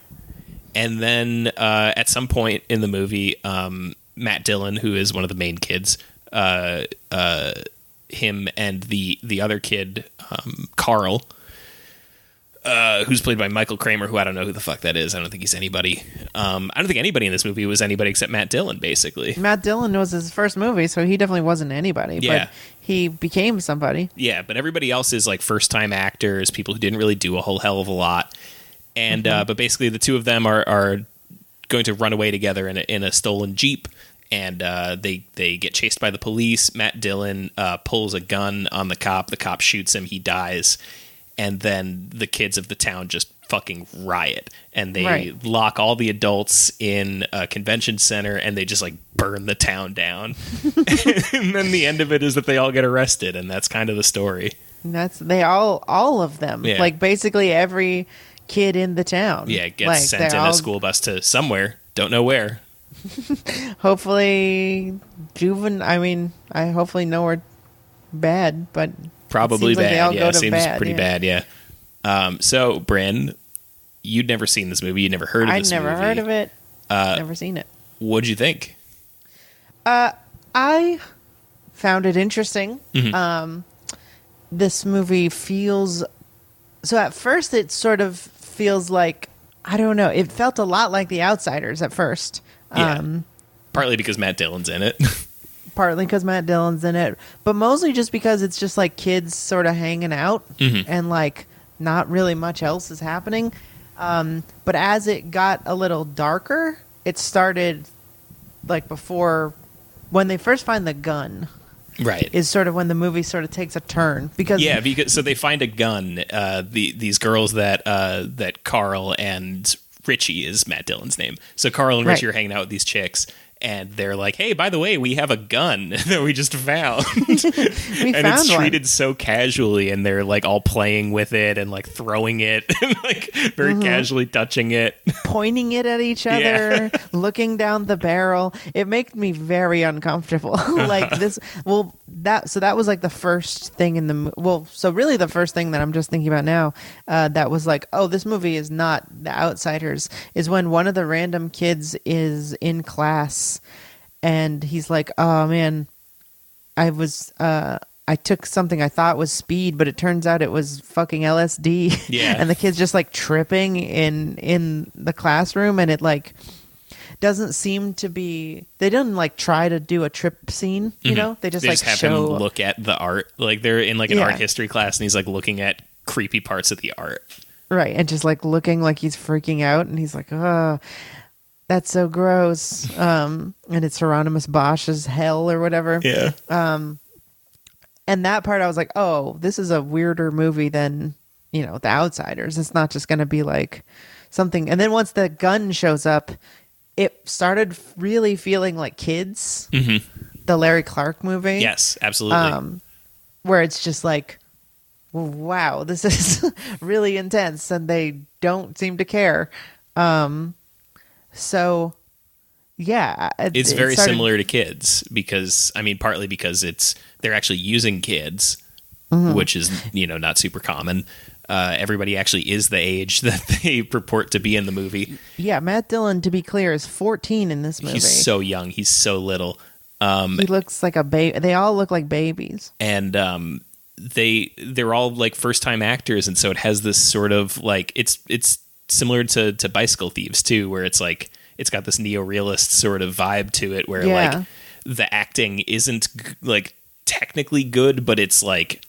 And then uh, at some point in the movie, um, Matt Dillon, who is one of the main kids, uh, uh, him and the the other kid, um, Carl, uh, who's played by Michael Kramer, who I don't know who the fuck that is. I don't think he's anybody. Um, I don't think anybody in this movie was anybody except Matt Dillon, basically. Matt Dillon was his first movie, so he definitely wasn't anybody. Yeah. But he became somebody. Yeah, but everybody else is like first time actors, people who didn't really do a whole hell of a lot. And uh, but basically, the two of them are are going to run away together in a, in a stolen jeep, and uh, they they get chased by the police. Matt Dillon uh, pulls a gun on the cop. The cop shoots him. He dies, and then the kids of the town just fucking riot and they Right. lock all the adults in a convention center and they just like burn the town down and then the end of it is that they all get arrested and that's kind of the story And that's they all all of them. Yeah. Like basically every kid in the town. Yeah, gets like, sent in all- a school bus to somewhere. Don't know where. Hopefully juven I mean, I hopefully nowhere bad, but Probably seems like they bad. yeah, seems bad, pretty yeah. bad. Yeah. Um, so, Bryn, you'd never seen this movie. You'd never heard of it. I'd this never movie. heard of it. Uh, never seen it. What'd you think? I found it interesting. Mm-hmm. Um, this movie feels so. At first, it sort of feels like I don't know. It felt a lot like The Outsiders at first. Yeah. Um, Partly because Matt Dillon's in it. partly because Matt Dillon's in it, but mostly just because it's just like kids sort of hanging out Mm-hmm. and like not really much else is happening. Um, but as it got a little darker, it started like before when they first find the gun right. is sort of when the movie sort of takes a turn because yeah, because so they find a gun. Uh, the these girls that uh, that Carl and Richie is Matt Dillon's name. So Carl and Richie Right. are hanging out with these chicks, and they're like, "Hey, by the way, we have a gun that we just found." We and found it's one. treated so casually and they're like all playing with it and like throwing it and like very Mm-hmm. casually touching it. pointing it at each other, Yeah. looking down the barrel. It made me very uncomfortable. like this, well, that so that was like the first thing in the well, so really the first thing that I'm just thinking about now, uh, that was like, oh, this movie is not The Outsiders. Is when one of the random kids is in class, and he's like, oh man, I was uh I took something I thought was speed, but it turns out it was fucking LSD. Yeah. and the kid's just like tripping in in the classroom and it like doesn't seem to be they didn't like try to do a trip scene, you know? They just Mm-hmm. they like just have show him look at the art. Like they're in like an Yeah. art history class and he's like looking at creepy parts of the art. right and just like looking like he's freaking out and he's like, "Oh, that's so gross." Um and it's Hieronymus Bosch's hell or whatever. Yeah. and that part I was like, oh, this is a weirder movie than you know The Outsiders. It's not just going to be like something. And then once the gun shows up, it started really feeling like kids. The Larry Clark movie, Yes, absolutely. um, where it's just like, wow, this is really intense, and they don't seem to care. Um, so. Yeah, it- it's it very started- similar to kids because I mean partly because it's they're actually using kids, Mm-hmm. which is you know not super common. Uh, everybody actually is the age that they purport to be in the movie. Yeah, Matt Dillon, to be clear, is 14 in this movie. He's so young. He's so little. Um, he looks like a baby. They all look like babies. and um, they they're all like first time actors, and so it has this sort of like it's it's similar to to Bicycle Thieves too, where it's like it's got this neo realist sort of vibe to it, where Yeah. like the acting isn't g- like technically good, but it's like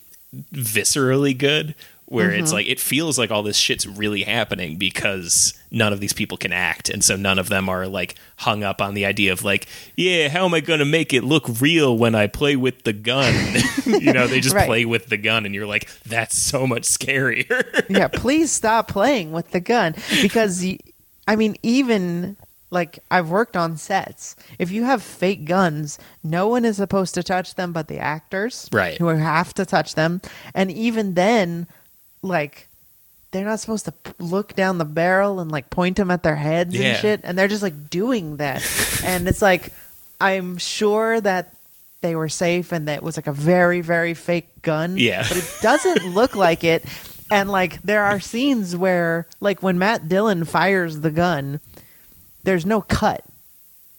viscerally good. Where Mm-hmm. it's like it feels like all this shit's really happening because none of these people can act, and so none of them are like hung up on the idea of like, yeah, how am I going to make it look real when I play with the gun? you know, they just Right. play with the gun, and you're like, that's so much scarier. yeah, please stop playing with the gun because i mean, even like I've worked on sets. If you have fake guns, no one is supposed to touch them but the actors, Right. Who have to touch them, and even then, like. They're not supposed to look down the barrel and like point them at their heads Yeah. and shit, and they're just like doing that. and it's like, I'm sure that they were safe and that it was like a very, very fake gun. Yeah. But it doesn't look like it. And like there are scenes where like when Matt Dillon fires the gun, there's no cut.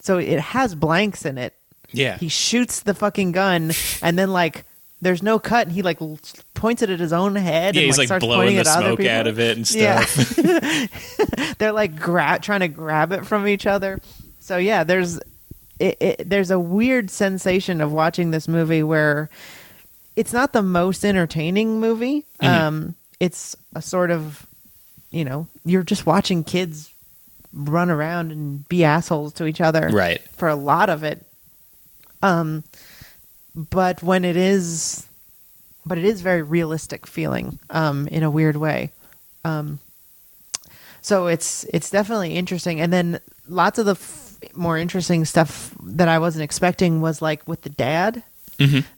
So it has blanks in it. yeah, He shoots the fucking gun and then like there's no cut and he like points it at his own head yeah, and he's like starts blowing the smoke people. out of it and stuff. Yeah. They're like gra- trying to grab it from each other. So yeah, there's it, it, there's a weird sensation of watching this movie where it's not the most entertaining movie. Mm-hmm. Um, it's a sort of you know you're just watching kids run around and be assholes to each other Right. for a lot of it. Um, but when it is, but it is very realistic feeling, um, in a weird way. Um, so it's it's definitely interesting, and then lots of the f- more interesting stuff that I wasn't expecting was like with the dad.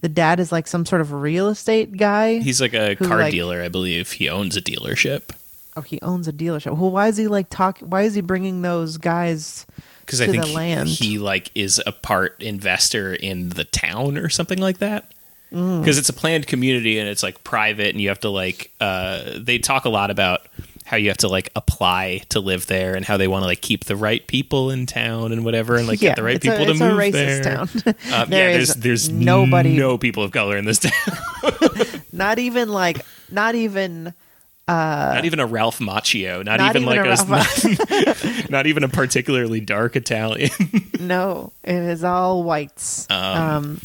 The dad is like some sort of real estate guy. He's like a Who, car like- dealer, I believe. He owns a dealership. oh, he owns a dealership. Well, why is he like talk? Why is he bringing those guys? Because I think land. he like is a part investor in the town or something like that. Mm. Because it's a planned community and it's like private, and you have to like uh, they talk a lot about how you have to like apply to live there and how they want to like keep the right people in town and whatever and like yeah, get the right people a, to move a racist there. town. Um, There yeah, there's there's nobody- no people of color in this town. not even like, not even. Not uh, even a Ralph Macchio. Not, Not even, even like a Ralph- not even a particularly dark Italian. No, it is all whites. Um, um,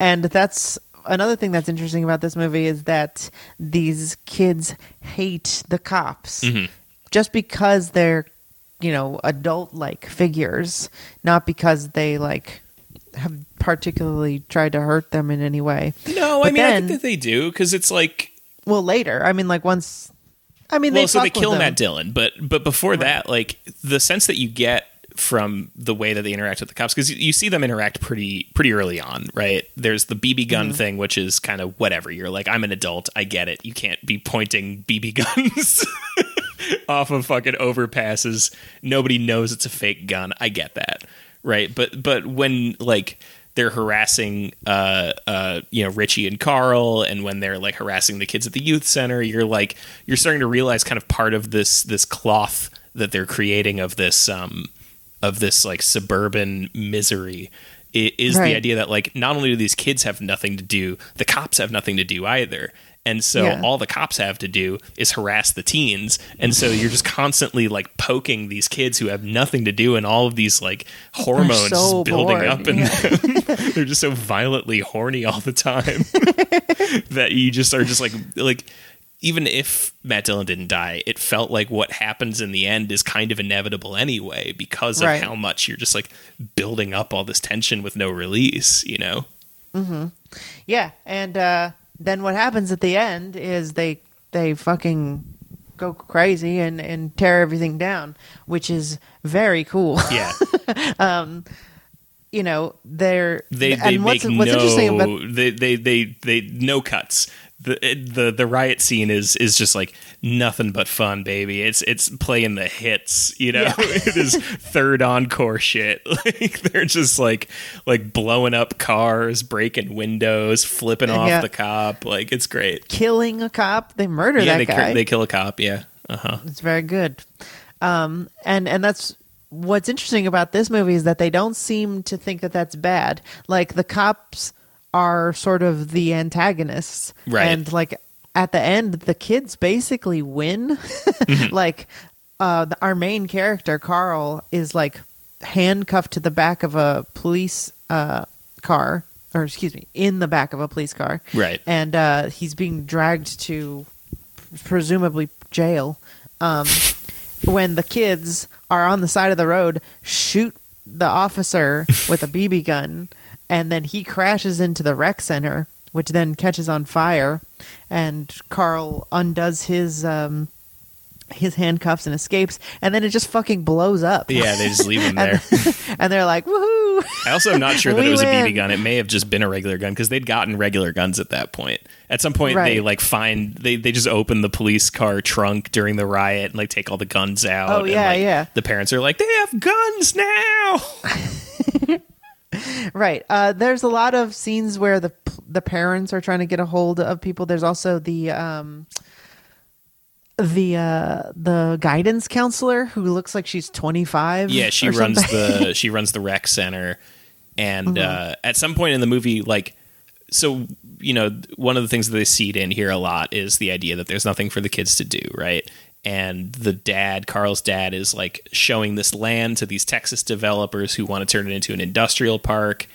and that's another thing that's interesting about this movie is that these kids hate the cops mm-hmm. just because they're, you know, adult like figures, not because they like have particularly tried to hurt them in any way. no, I But mean I think that they do because it's like Well, later, I mean, like once. I mean, well, they so they kill. Matt Dillon, but but before that, like the sense that you get from the way that they interact with the cops because you, you see them interact pretty pretty early on, right? There's the BB gun mm-hmm. thing, which is kind of whatever. You're like, I'm an adult, I get it. You can't be pointing BB guns off of fucking overpasses. Nobody knows it's a fake gun. I get that, right? But but when like they're harassing uh uh you know Richie and Carl and when they're like harassing the kids at the youth center you're like you're starting to realize kind of part of this this cloth that they're creating of this um of this like suburban misery is Right. the idea that like not only do these kids have nothing to do the cops have nothing to do either and so Yeah. all the cops have to do is harass the teens and so you're just constantly like poking these kids who have nothing to do and all of these like hormones so building bored, up in yeah. them they're just so violently horny all the time that you just are just like like even if Matt Dillon didn't die, it felt like what happens in the end is kind of inevitable anyway because of Right. how much you're just like building up all this tension with no release, you know? Mm-hmm. Yeah, and uh, then what happens at the end is they they fucking go crazy and and tear everything down, which is very cool. Yeah. Um, you know, they're They and they what's, make what's interesting no about they, they they they no cuts. The, the the riot scene is is just like nothing but fun, baby. It's it's playing the hits, you know. Yeah. it is third encore shit. Like they're just like like blowing up cars, breaking windows, flipping off Yeah. the cop. Like it's great. killing a cop, they murder yeah, that they guy. they kill a cop. Yeah. Uh huh. It's very good. Um, and and that's what's interesting about this movie is that they don't seem to think that that's bad. Like the cops are sort of the antagonists, Right. And like at the end, the kids basically win. like uh, the, our main character Carl is like handcuffed to the back of a police uh, car, or excuse me, in the back of a police car, Right. and uh, he's being dragged to presumably jail um, when the kids are on the side of the road shoot the officer with a bb gun and then he crashes into the rec center which then catches on fire and carl undoes his um, his handcuffs and escapes and then it just fucking blows up Yeah, they just leave him there. and they're like woohoo I also am not sure that it was a BB gun. It may have just been a regular gun because they'd gotten regular guns at that point. At some point, they like find they they just open the police car trunk during the riot and like take all the guns out. Oh, and, yeah, like, yeah. The parents are like, they have guns now. Right. Uh, there's a lot of scenes where the the parents are trying to get a hold of people. There's also the um, the uh, the guidance counselor who looks like she's 25. yeah, she runs something. the she runs the rec center, and Mm-hmm. uh, at some point in the movie, like. So you know, one of the things that they seed in here a lot is the idea that there's nothing for the kids to do, right? And the dad, Carl's dad, is like showing this land to these Texas developers who want to turn it into an industrial park.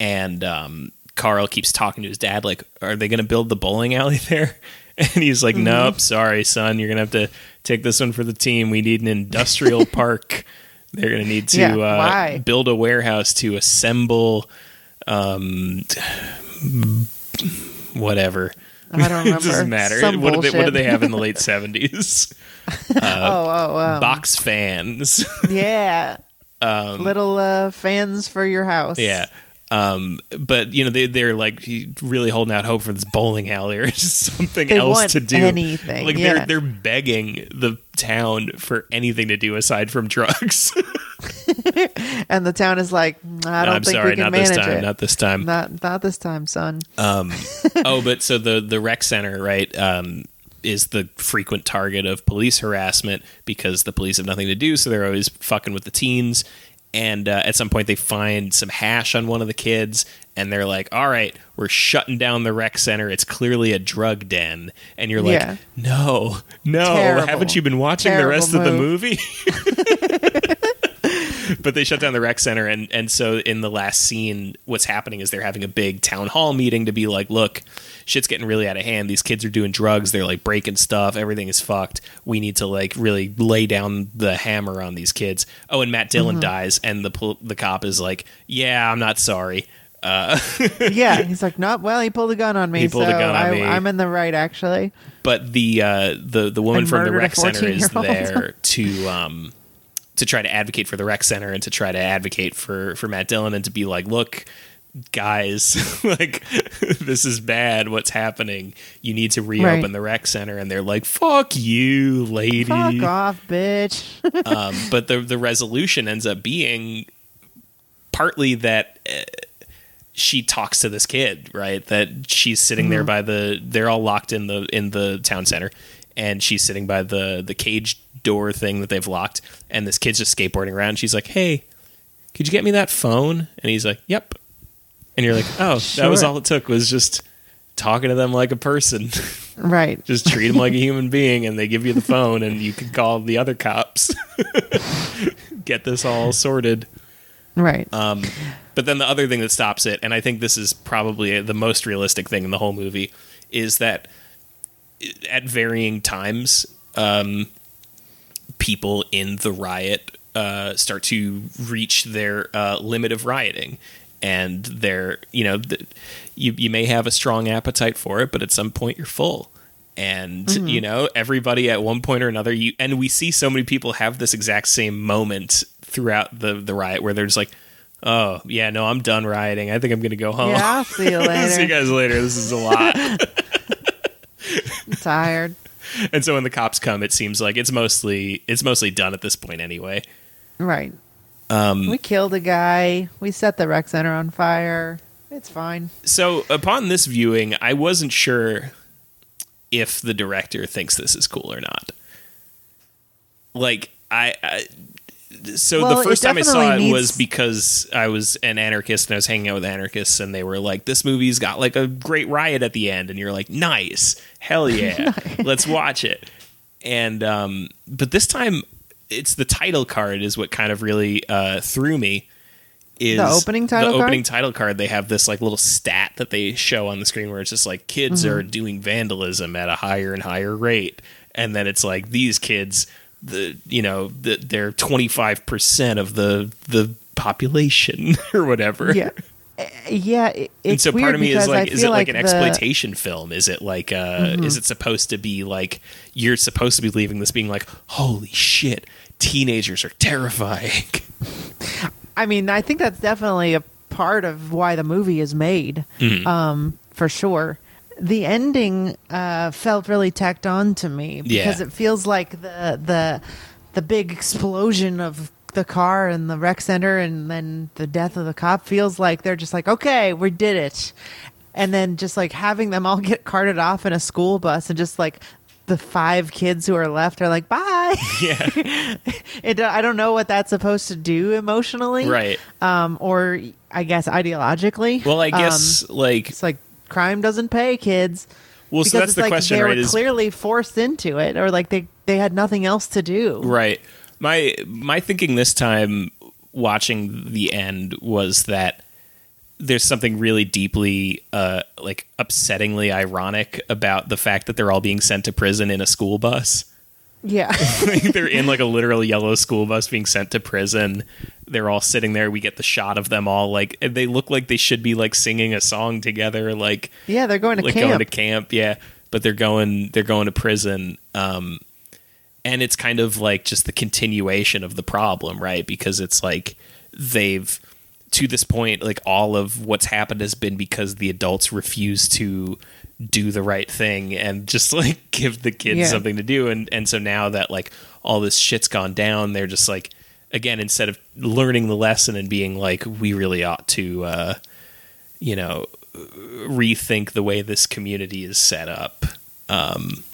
And um, Carl keeps talking to his dad, like, "Are they going to build the bowling alley there?" And he's like, "Nope, sorry, son. You're going to have to take this one for the team. We need an industrial park. They're going to need to Yeah, uh, build a warehouse to assemble." Um, whatever. I don't it doesn't matter. What did, they, what they have in the late seventies? oh, oh, um, Box fans. yeah. Little uh, fans for your house. Um, yeah. Um, but you know they they're like really holding out hope for this bowling alley or something They else to do. anything, Like yeah. they're they're begging the town for anything to do aside from drugs. And the town is like, "Mm, I don't I'm think sorry, we can not manage this time, it. not this time. Not not this time, son. Um, oh, but so the the rec center, right, um, is the frequent target of police harassment because the police have nothing to do, so they're always fucking with the teens. And uh, at some point, they find some hash on one of the kids, and they're like, "All right, we're shutting down the rec center. It's clearly a drug den." And you're like, Yeah. "No, no, Terrible. haven't you been watching the Terrible rest of the movie?" but they shut down the rec center and and so in the last scene what's happening is they're having a big town hall meeting to be like look shit's getting really out of hand. These kids are doing drugs. They're like breaking stuff. Everything is fucked. We need to like really lay down the hammer on these kids. Oh and matt Mm-hmm. dillon dies and the the cop is like yeah i'm not sorry. Yeah, he's like, no, well, he pulled a gun on me, He pulled a gun on I, me. I'm in the right, actually. but the uh the the woman And from the rec center is there to um to try to advocate for the rec center and to try to advocate for for Matt Dillon and to be like, look, guys, like this is bad. What's happening? You need to reopen Right. the rec center, and they're like, "Fuck you, lady." Fuck off, bitch. um, but the the resolution ends up being partly that uh, she talks to this kid, right? That she's sitting there by the they're all locked in the in the town center, and she's sitting by the the cage door thing that they've locked, and this kid's just skateboarding around. She's like, "Hey, could you get me that phone?" And he's like, "Yep." And you're like, "Oh, that was all it took was just." Talking to them like a person, right. just treat them like a human being, and they give you the phone, and you can call the other cops. Get this all sorted. Right. Um, but then the other thing that stops it, and I think this is probably the most realistic thing in the whole movie, is that at varying times, um, people in the riot uh, start to reach their uh, limit of rioting. And they're, you know, th- you, you may have a strong appetite for it, but at some point you're full. And, you know, everybody at one point or another, you, and we see so many people have this exact same moment throughout the, the riot where they're just like, oh, yeah, no, I'm done rioting. I think I'm going to go home. yeah, I'll see you later. see you guys later. This is a lot. Tired. and so when the cops come, it seems like it's mostly it's mostly done at this point anyway. Right. Um, We killed a guy. We set the rec center on fire. It's fine. so upon this viewing, I wasn't sure if the director thinks this is cool or not. Like I, I so Well, the first time I saw it was because I was an anarchist and I was hanging out with anarchists and they were like, "This movie's got like a great riot at the end," and you're like, "Nice, hell yeah, let's watch it." And um, but this time, it's the title card is what kind of really uh, threw me. Is The opening title the card? opening title card? They have this like little stat that they show on the screen where it's just like kids Mm-hmm. are doing vandalism at a higher and higher rate, and then it's like these kids, the you know, the, they're twenty five percent of the the population or whatever. Yeah. Uh, Yeah, it, And it's so part of me is like, is it like, an the- Mm-hmm. exploitation film? Is it like, uh, is it supposed to be like you're supposed to be leaving this being like, holy shit, teenagers are terrifying. I mean, I think that's definitely a part of why the movie is made, Mm-hmm. um, for sure. The ending uh, felt really tacked on to me because Yeah. it feels like the the the big explosion of the car and the rec center, and then the death of the cop feels like they're just like, okay, we did it, and then just like having them all get carted off in a school bus, and just like the five kids who are left are like, bye. yeah, it, I don't know what that's supposed to do emotionally, right. um, or I guess ideologically. Well, I Um, guess like, it's like crime doesn't pay kids. well, so because that's it's the like question, they right? were Is clearly forced into it, or like they they had nothing else to do. Right. My my thinking this time watching the end was that there's something really deeply uh like upsettingly ironic about the fact that they're all being sent to prison in a school bus. Yeah, Like, they're in like a literal yellow school bus being sent to prison. They're all sitting there. We get the shot of them all like they look like they should be like singing a song together like yeah, they're going to like camp. going to camp yeah but they're going they're going to prison um and it's kind of like just the continuation of the problem right because it's like they've to this point like all of what's happened has been because the adults refuse to do the right thing and just like give the kids Yeah. something to do and and so now that like all this shit's gone down they're just like again instead of learning the lesson and being like we really ought to uh you know rethink the way this community is set up. Um,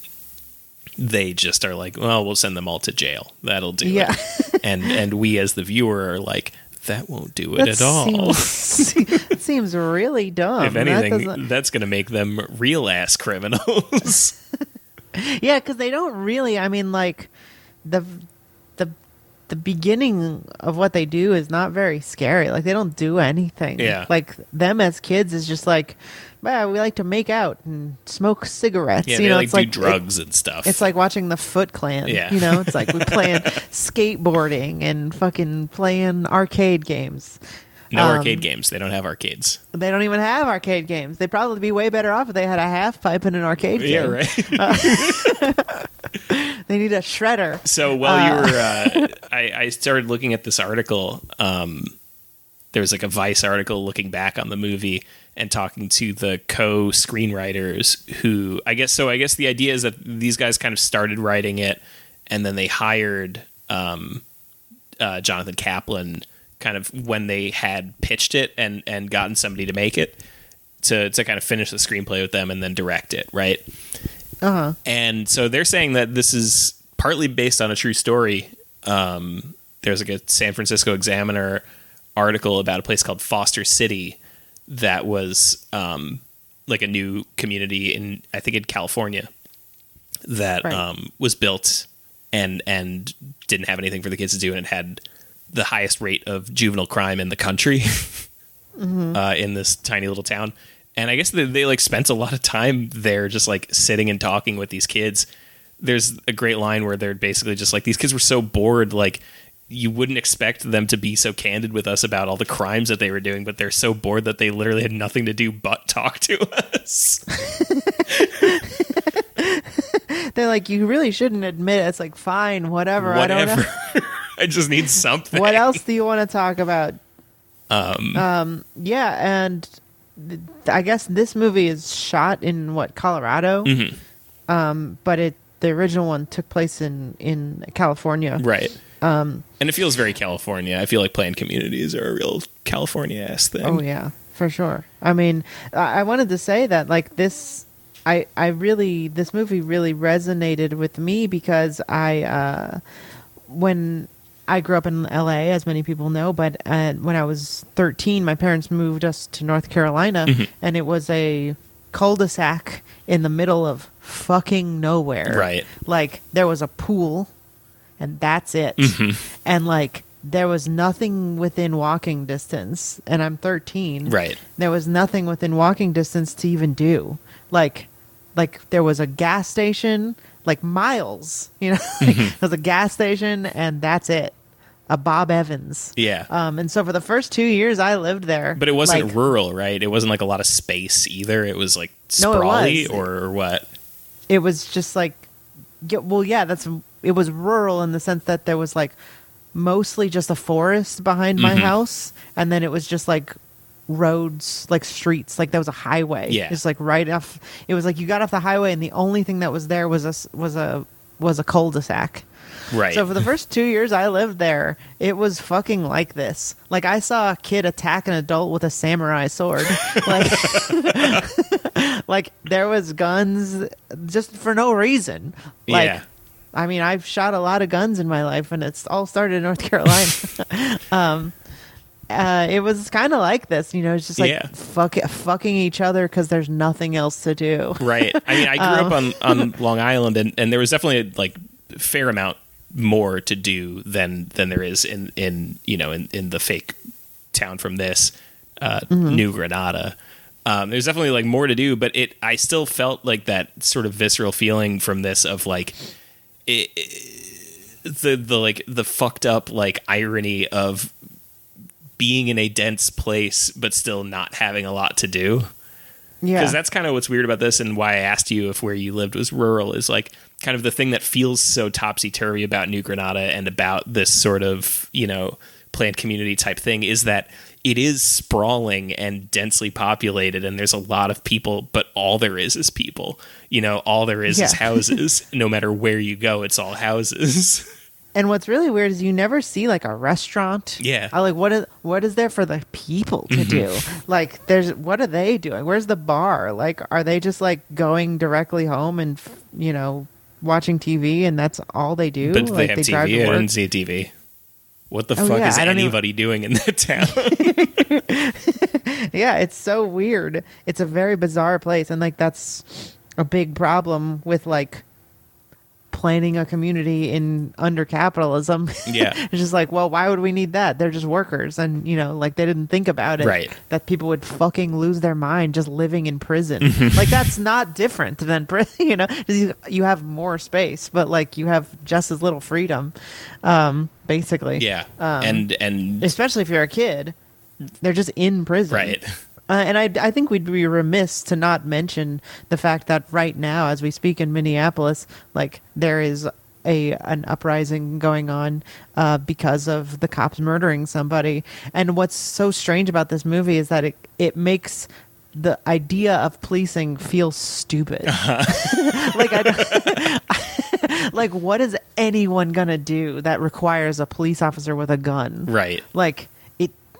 they just are like, well, we'll send them all to jail. That'll do Yeah. it. and and we as the viewer are like, that won't do it That at all. Seems, it seems really dumb. if anything, doesn't- that's going to make them real ass criminals. yeah, because they don't really. I mean, like the the beginning of what they do is not very scary. Like they don't do anything. Yeah. Like them as kids is just like, well, we like to make out and smoke cigarettes. yeah, you they know, like it's do like drugs and stuff. It's like watching the Foot Clan. Yeah. You know, it's like we're playing skateboarding and fucking playing arcade games. no um, arcade games. They don't have arcades. They don't even have arcade games. They'd probably be way better off if they had a half pipe in an arcade Yeah, game. right. they need a shredder. So while you were, uh, I, I started looking at this article. Um, there was like a Vice article looking back on the movie and talking to the co-screenwriters who I guess so. I guess the idea is that these guys kind of started writing it, and then they hired um, uh, Jonathan Kaplan kind of when they had pitched it and and gotten somebody to make it to to kind of finish the screenplay with them and then direct it, right? Uh huh. And so they're saying that this is partly based on a true story. Um, there's like a San Francisco Examiner article about a place called Foster City that was um, like a new community in I think in California that Right. um, was built and and didn't have anything for the kids to do and it had the highest rate of juvenile crime in the country uh, in this tiny little town. And I guess they, they like spent a lot of time there, just like sitting and talking with these kids. There's a great line where they're basically just like these kids were so bored, like you wouldn't expect them to be so candid with us about all the crimes that they were doing, but they're so bored that they literally had nothing to do but talk to us. They're like, you really shouldn't admit it. It's like, fine, whatever. I don't know. Whatever. I just need something. what else do you want to talk about? Um, um Yeah, and I guess this movie is shot in what Colorado, mhm. um, but it the original one took place in in California. Right. Um, and it feels very California. I feel like planned communities are a real California ass thing. Oh yeah, for sure. I mean, I I wanted to say that like this, I I really this movie really resonated with me because I uh, when I grew up in L.A. as many people know, but uh, when I was 13, my parents moved us to North Carolina, and it was a cul-de-sac in the middle of fucking nowhere. Right. Like there was a pool, and that's it. And like there was nothing within walking distance, and I'm 13. Right. There was nothing within walking distance to even do. Like, like there was a gas station, like miles. You know, Mm-hmm. there was a gas station, and that's it. A Bob Evans. Yeah. Um, and so for the first two years I lived there, but it wasn't like, rural, right? It wasn't like a lot of space either. It was like No, was. or, or what? it was just like yeah, well yeah that's it was rural in the sense that there was like mostly just a forest behind my Mhm. house and then it was just like roads like streets like there was a highway Yeah. it's like right off it was like you got off the highway and the only thing that was there was a, was a was a cul-de-sac Right. so for the first two years I lived there, it was fucking like this. Like I saw a kid attack an adult with a samurai sword. like, like there was guns just for no reason. Like, yeah. I mean, I've shot a lot of guns in my life, and it's all started in North Carolina. um, uh, it was kind of like this, you know. It's just like Yeah. fuck, fucking each other because there's nothing else to do. Right. I mean, I grew Um, up on, on Long Island, and, and there was definitely like fair amount more to do than than there is in in you know in, in the fake town from this uh, Mm-hmm. New Granada. Um, there's definitely like more to do, but it I still felt like that sort of visceral feeling from this of like it, the the like the fucked up like irony of being in a dense place but still not having a lot to do Yeah, because that's kind of what's weird about this and why I asked you if where you lived was rural is like kind of the thing that feels so topsy turvy about New Granada and about this sort of you know planned community type thing is that it is sprawling and densely populated and there's a lot of people but all there is is people you know all there is is houses no matter where you go it's all houses And what's really weird is you never see like a restaurant. Yeah. I like what is what is there for the people to do? Mm-hmm. Like there's what are they doing? Where's the bar? Like are they just like going directly home and you know watching TV and that's all they do? but like they have drive TV I didn't see a TV what the Oh, fuck yeah, is don't even- anybody doing in that town yeah, it's so weird. It's a very bizarre place, and like that's a big problem with like planning a community in under capitalism. Yeah. it's just like, well, why would we need that? They're just workers, and you know, like they didn't think about it. Right. That people would fucking lose their mind just living in prison. Mm-hmm. like that's not different than prison. You know, you, you have more space, but like you have just as little freedom. Um, basically. yeah Um, and and especially if you're a kid. They're just in prison. right Uh, and I, I think we'd be remiss to not mention the fact that right now, as we speak in Minneapolis, like there is a an uprising going on uh, because of the cops murdering somebody. And what's so strange about this movie is that it it makes the idea of policing feel stupid. like I don't, like what is anyone gonna do that requires a police officer with a gun? Right. Like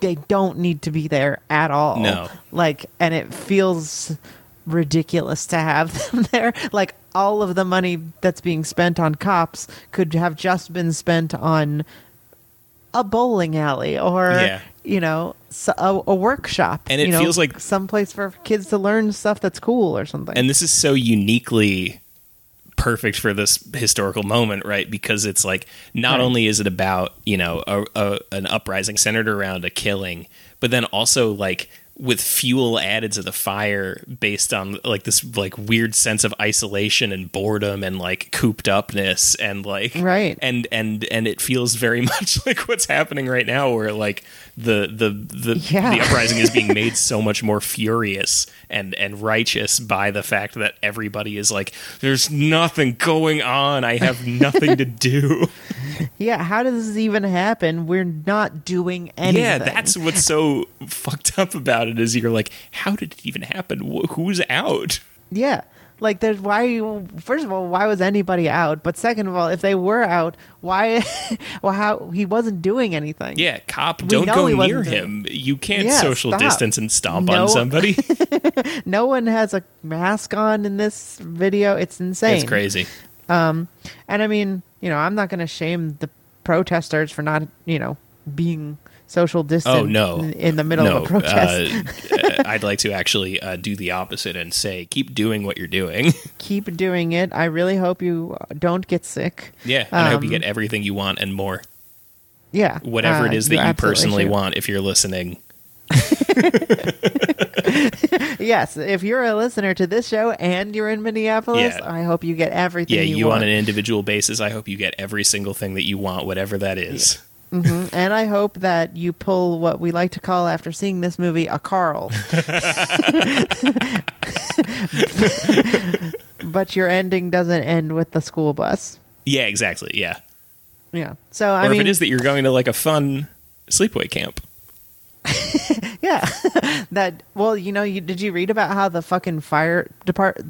they don't need to be there at all. No. Like and it feels ridiculous to have them there. Like all of the money that's being spent on cops could have just been spent on a bowling alley or Yeah. you know a, a workshop And it you know, feels like- someplace for kids to learn stuff that's cool or something and this is so uniquely perfect for this historical moment right because it's like not Right. only is it about you know a, a, an uprising centered around a killing but then also like with fuel added to the fire based on like this like weird sense of isolation and boredom and like cooped upness and like Right. and and and it feels very much like what's happening right now where like the the the, Yeah. the uprising is being made so much more furious and and righteous by the fact that everybody is like there's nothing going on. I have nothing to do. Yeah how does this even happen? We're not doing anything. yeah that's what's so fucked up about it is you're like how did it even happen? Who's out? Yeah. Like there's why first of all, why was anybody out? But second of all, if they were out, why well how he wasn't doing anything. yeah cop We don't go near him you can't Yeah, social stop. distance and stomp No. on somebody No one has a mask on in this video. It's insane. it's crazy Um, And I mean, you know, I'm not going to shame the protesters for not, you know, being social distance Oh no! in, the middle no, of a protest. uh, uh, I'd like to actually uh, do the opposite and say, keep doing what you're doing. Keep doing it. I really hope you don't get sick. yeah, and I hope you Um, get everything you want and more. Yeah. Whatever it uh, is that you personally should. want. If you're listening, Yes, if you're a listener to this show and you're in Minneapolis, Yeah. I hope you get everything yeah, you, you, on an individual basis. I hope you get every single thing that you want, whatever that is. Mhm. And I hope that you pull what we like to call after seeing this movie a Carl. but your ending doesn't end with the school bus. Yeah, exactly. Yeah, Yeah. So or I if it is that you're going to like a fun sleepaway camp. Yeah, that. Well, you know, you did you read about how the fucking fire depart,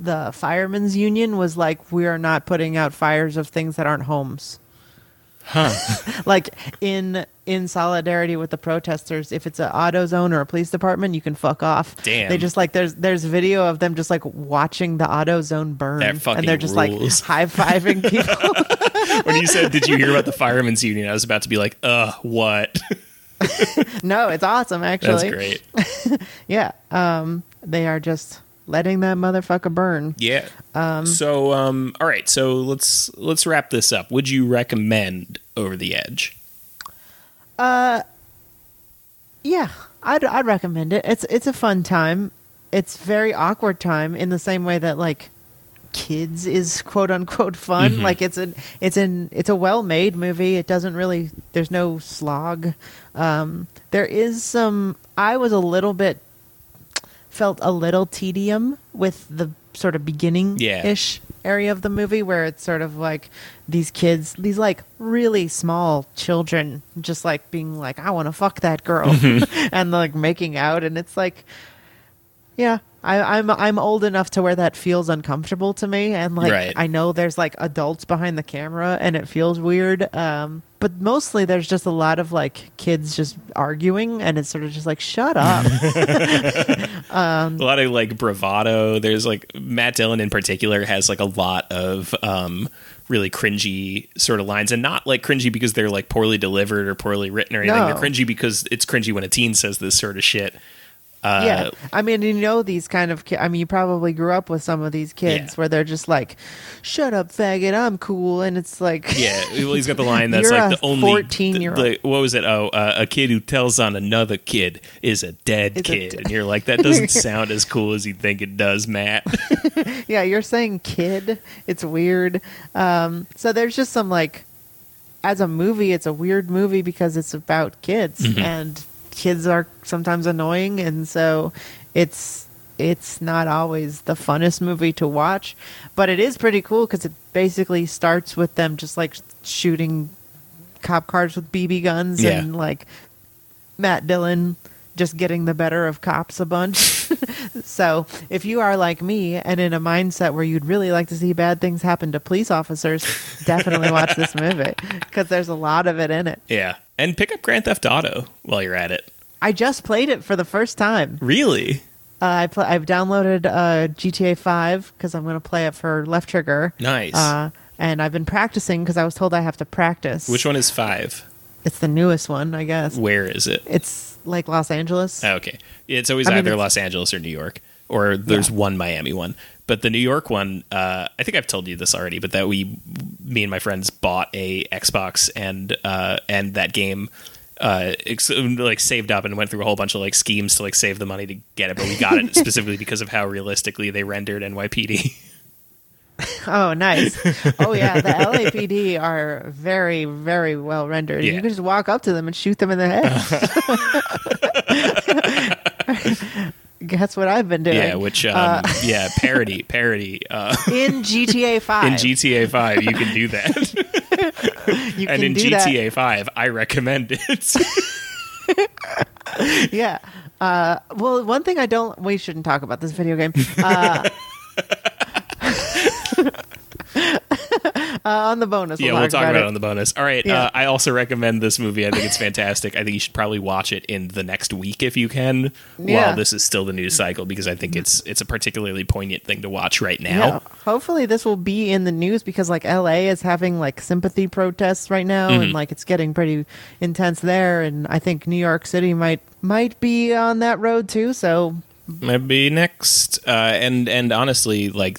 the firemen's union was like, we are not putting out fires of things that aren't homes. Huh? Like in in solidarity with the protesters, if it's an auto zone or a police department, you can fuck off. Damn. They just like there's there's video of them just like watching the auto zone burn, That fucking and they're just rules. like high fiving people. when you said, "Did you hear about the firemen's union?" I was about to be like, "Uh, what?" no, it's awesome actually. That's great. Yeah, um, they are just letting that motherfucker burn. Yeah. so, um, all right. So let's let's wrap this up. Would you recommend Over the Edge? Uh, Yeah, I'd I'd recommend it. It's it's a fun time. It's very awkward time in the same way that like kids is quote unquote fun. Like it's an it's an it's a well made movie. It doesn't really there's no slog. Um, there is some. I was a little bit felt a little tedium with the sort of beginning Yeah. ish area of the movie where it's sort of like these kids these like really small children just like being like i want to fuck that girl. Mm-hmm. And like making out. And it's like yeah I, i'm i'm old enough to where that feels uncomfortable to me and like Right. i know there's like adults behind the camera and it feels weird um but mostly there's just a lot of like kids just arguing and it's sort of just like shut up a lot of like bravado. There's like Matt Dillon in particular has like a lot of um really cringy sort of lines and not like cringy because they're like poorly delivered or poorly written or anything. No. They're cringy because it's cringy when a teen says this sort of shit. Uh, yeah, I mean, you know these kind of. Ki- I mean, you probably grew up with some of these kids Yeah. where they're just like, "Shut up, faggot! I'm cool," and it's like, Yeah, well, he's got the line that's like the only 14-year-old. the- What was it? Oh, uh, a kid who tells on another kid is a dead a kid, and you're like, that doesn't sound as cool as you think it does, Matt. yeah, you're saying kid. It's weird. Um, so there's just some like, as a movie, it's a weird movie because it's about kids Mm-hmm. and kids are sometimes annoying, and so it's it's not always the funnest movie to watch, but it is pretty cool because it basically starts with them just like shooting cop cars with BB guns Yeah. and like Matt Dillon just getting the better of cops a bunch. so if you are like me and in a mindset where you'd really like to see bad things happen to police officers, definitely watch this movie because there's a lot of it in it. Yeah. And pick up Grand Theft Auto while you're at it. I just played it for the first time. Really? Uh, I pl- I've downloaded uh, GTA 5 because I'm going to play it for Left Trigger. Nice. Uh, and I've been practicing because I was told I have to practice. Which one is five? It's the newest one, I guess. Where is it? It's like Los Angeles. Oh, okay. It's always I mean, either it's- Los Angeles or New York, or there's one Miami one. But the New York one, uh, I think I've told you this already, but that we, me and my friends bought a Xbox and uh, and that game, uh, ex- like saved up and went through a whole bunch of like schemes to like save the money to get it, but we got it specifically because of how realistically they rendered NYPD. Oh, nice. Oh, yeah. The LAPD are very, very well rendered. Yeah. You can just walk up to them and shoot them in the head. That's what I've been doing. yeah, which um, yeah, parody, parody. Uh, in GTA 5. in GTA Five, you can do that, you and can in do that. GTA Five, I recommend it. Yeah. Uh, well, one thing I don't. We shouldn't talk about this video game. Uh, uh, on the bonus. Yeah, we'll talk about, it. it on the bonus. All right. Yeah. Uh, I also recommend this movie. I think it's fantastic. I think you should probably watch it in the next week if you can, Yeah. while this is still the news cycle, because I think it's it's a particularly poignant thing to watch right now. Yeah, hopefully this will be in the news because like LA is having like sympathy protests right now Mm-hmm. and like it's getting pretty intense there and I think New York City might might be on that road too so Maybe next. Uh, and and honestly, like.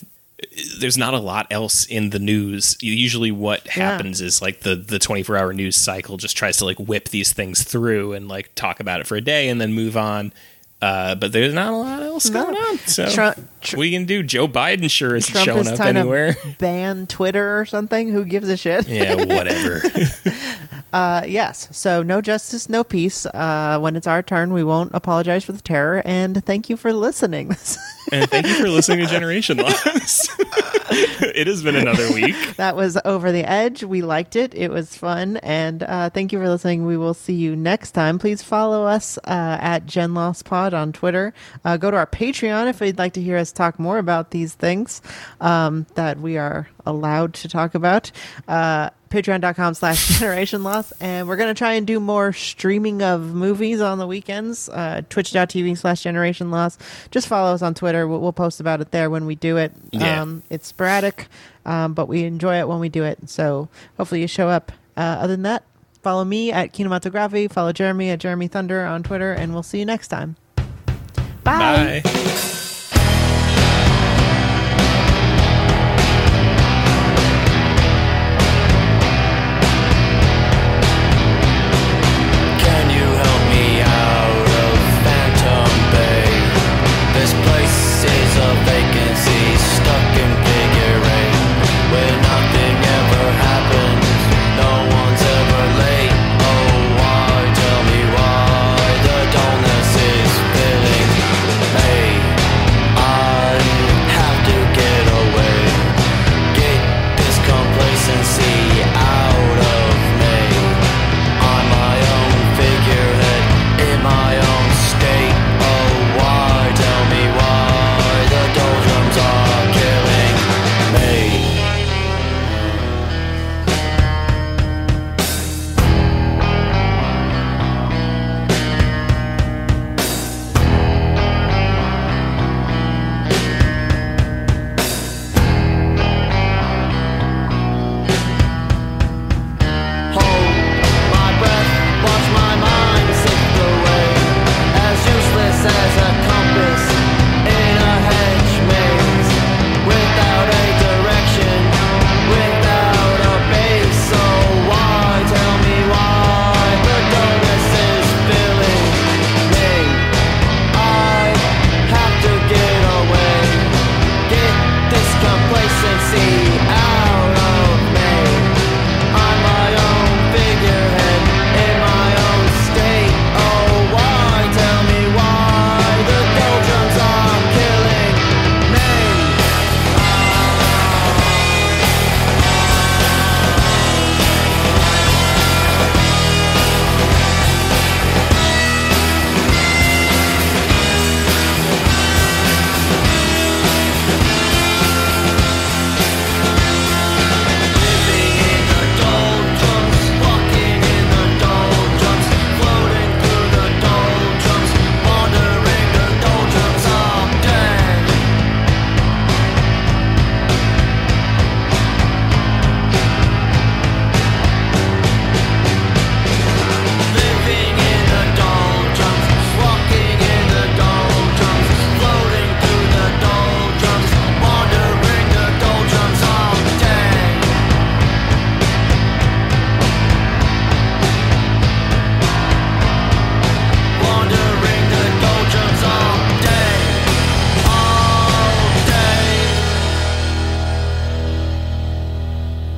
There's not a lot else in the news. Usually, what happens is like the the 24 hour news cycle just tries to like whip these things through and like talk about it for a day and then move on. Uh, but there's not a lot else No. going on. So Trump- Tr- we can do. Joe Biden sure isn't Trump showing is up anywhere. ban Twitter or something who gives a shit yeah, whatever. uh yes. So no justice no peace. Uh when it's our turn we won't apologize for the terror. And thank you for listening. And thank you for listening to Generation Loss. it has been another week. that was over the edge. We liked it. It was fun. And uh, thank you for listening. We will see you next time. Please follow us uh, at gen Loss pod on twitter. Uh, go to our patreon if you'd like to hear us talk more about these things um, that we are allowed to talk about. Uh, patreon.com slash generation loss and we're going to try and do more streaming of movies on the weekends uh, twitch.tv slash generation loss just follow us on twitter we'll, we'll post about it there when we do it Yeah. um, it's sporadic, um, but we enjoy it when we do it. So hopefully you show up. Uh, other than that, follow me at Kinematography. Follow Jeremy at Jeremy Thunder on Twitter, and we'll see you next time. Bye. Bye.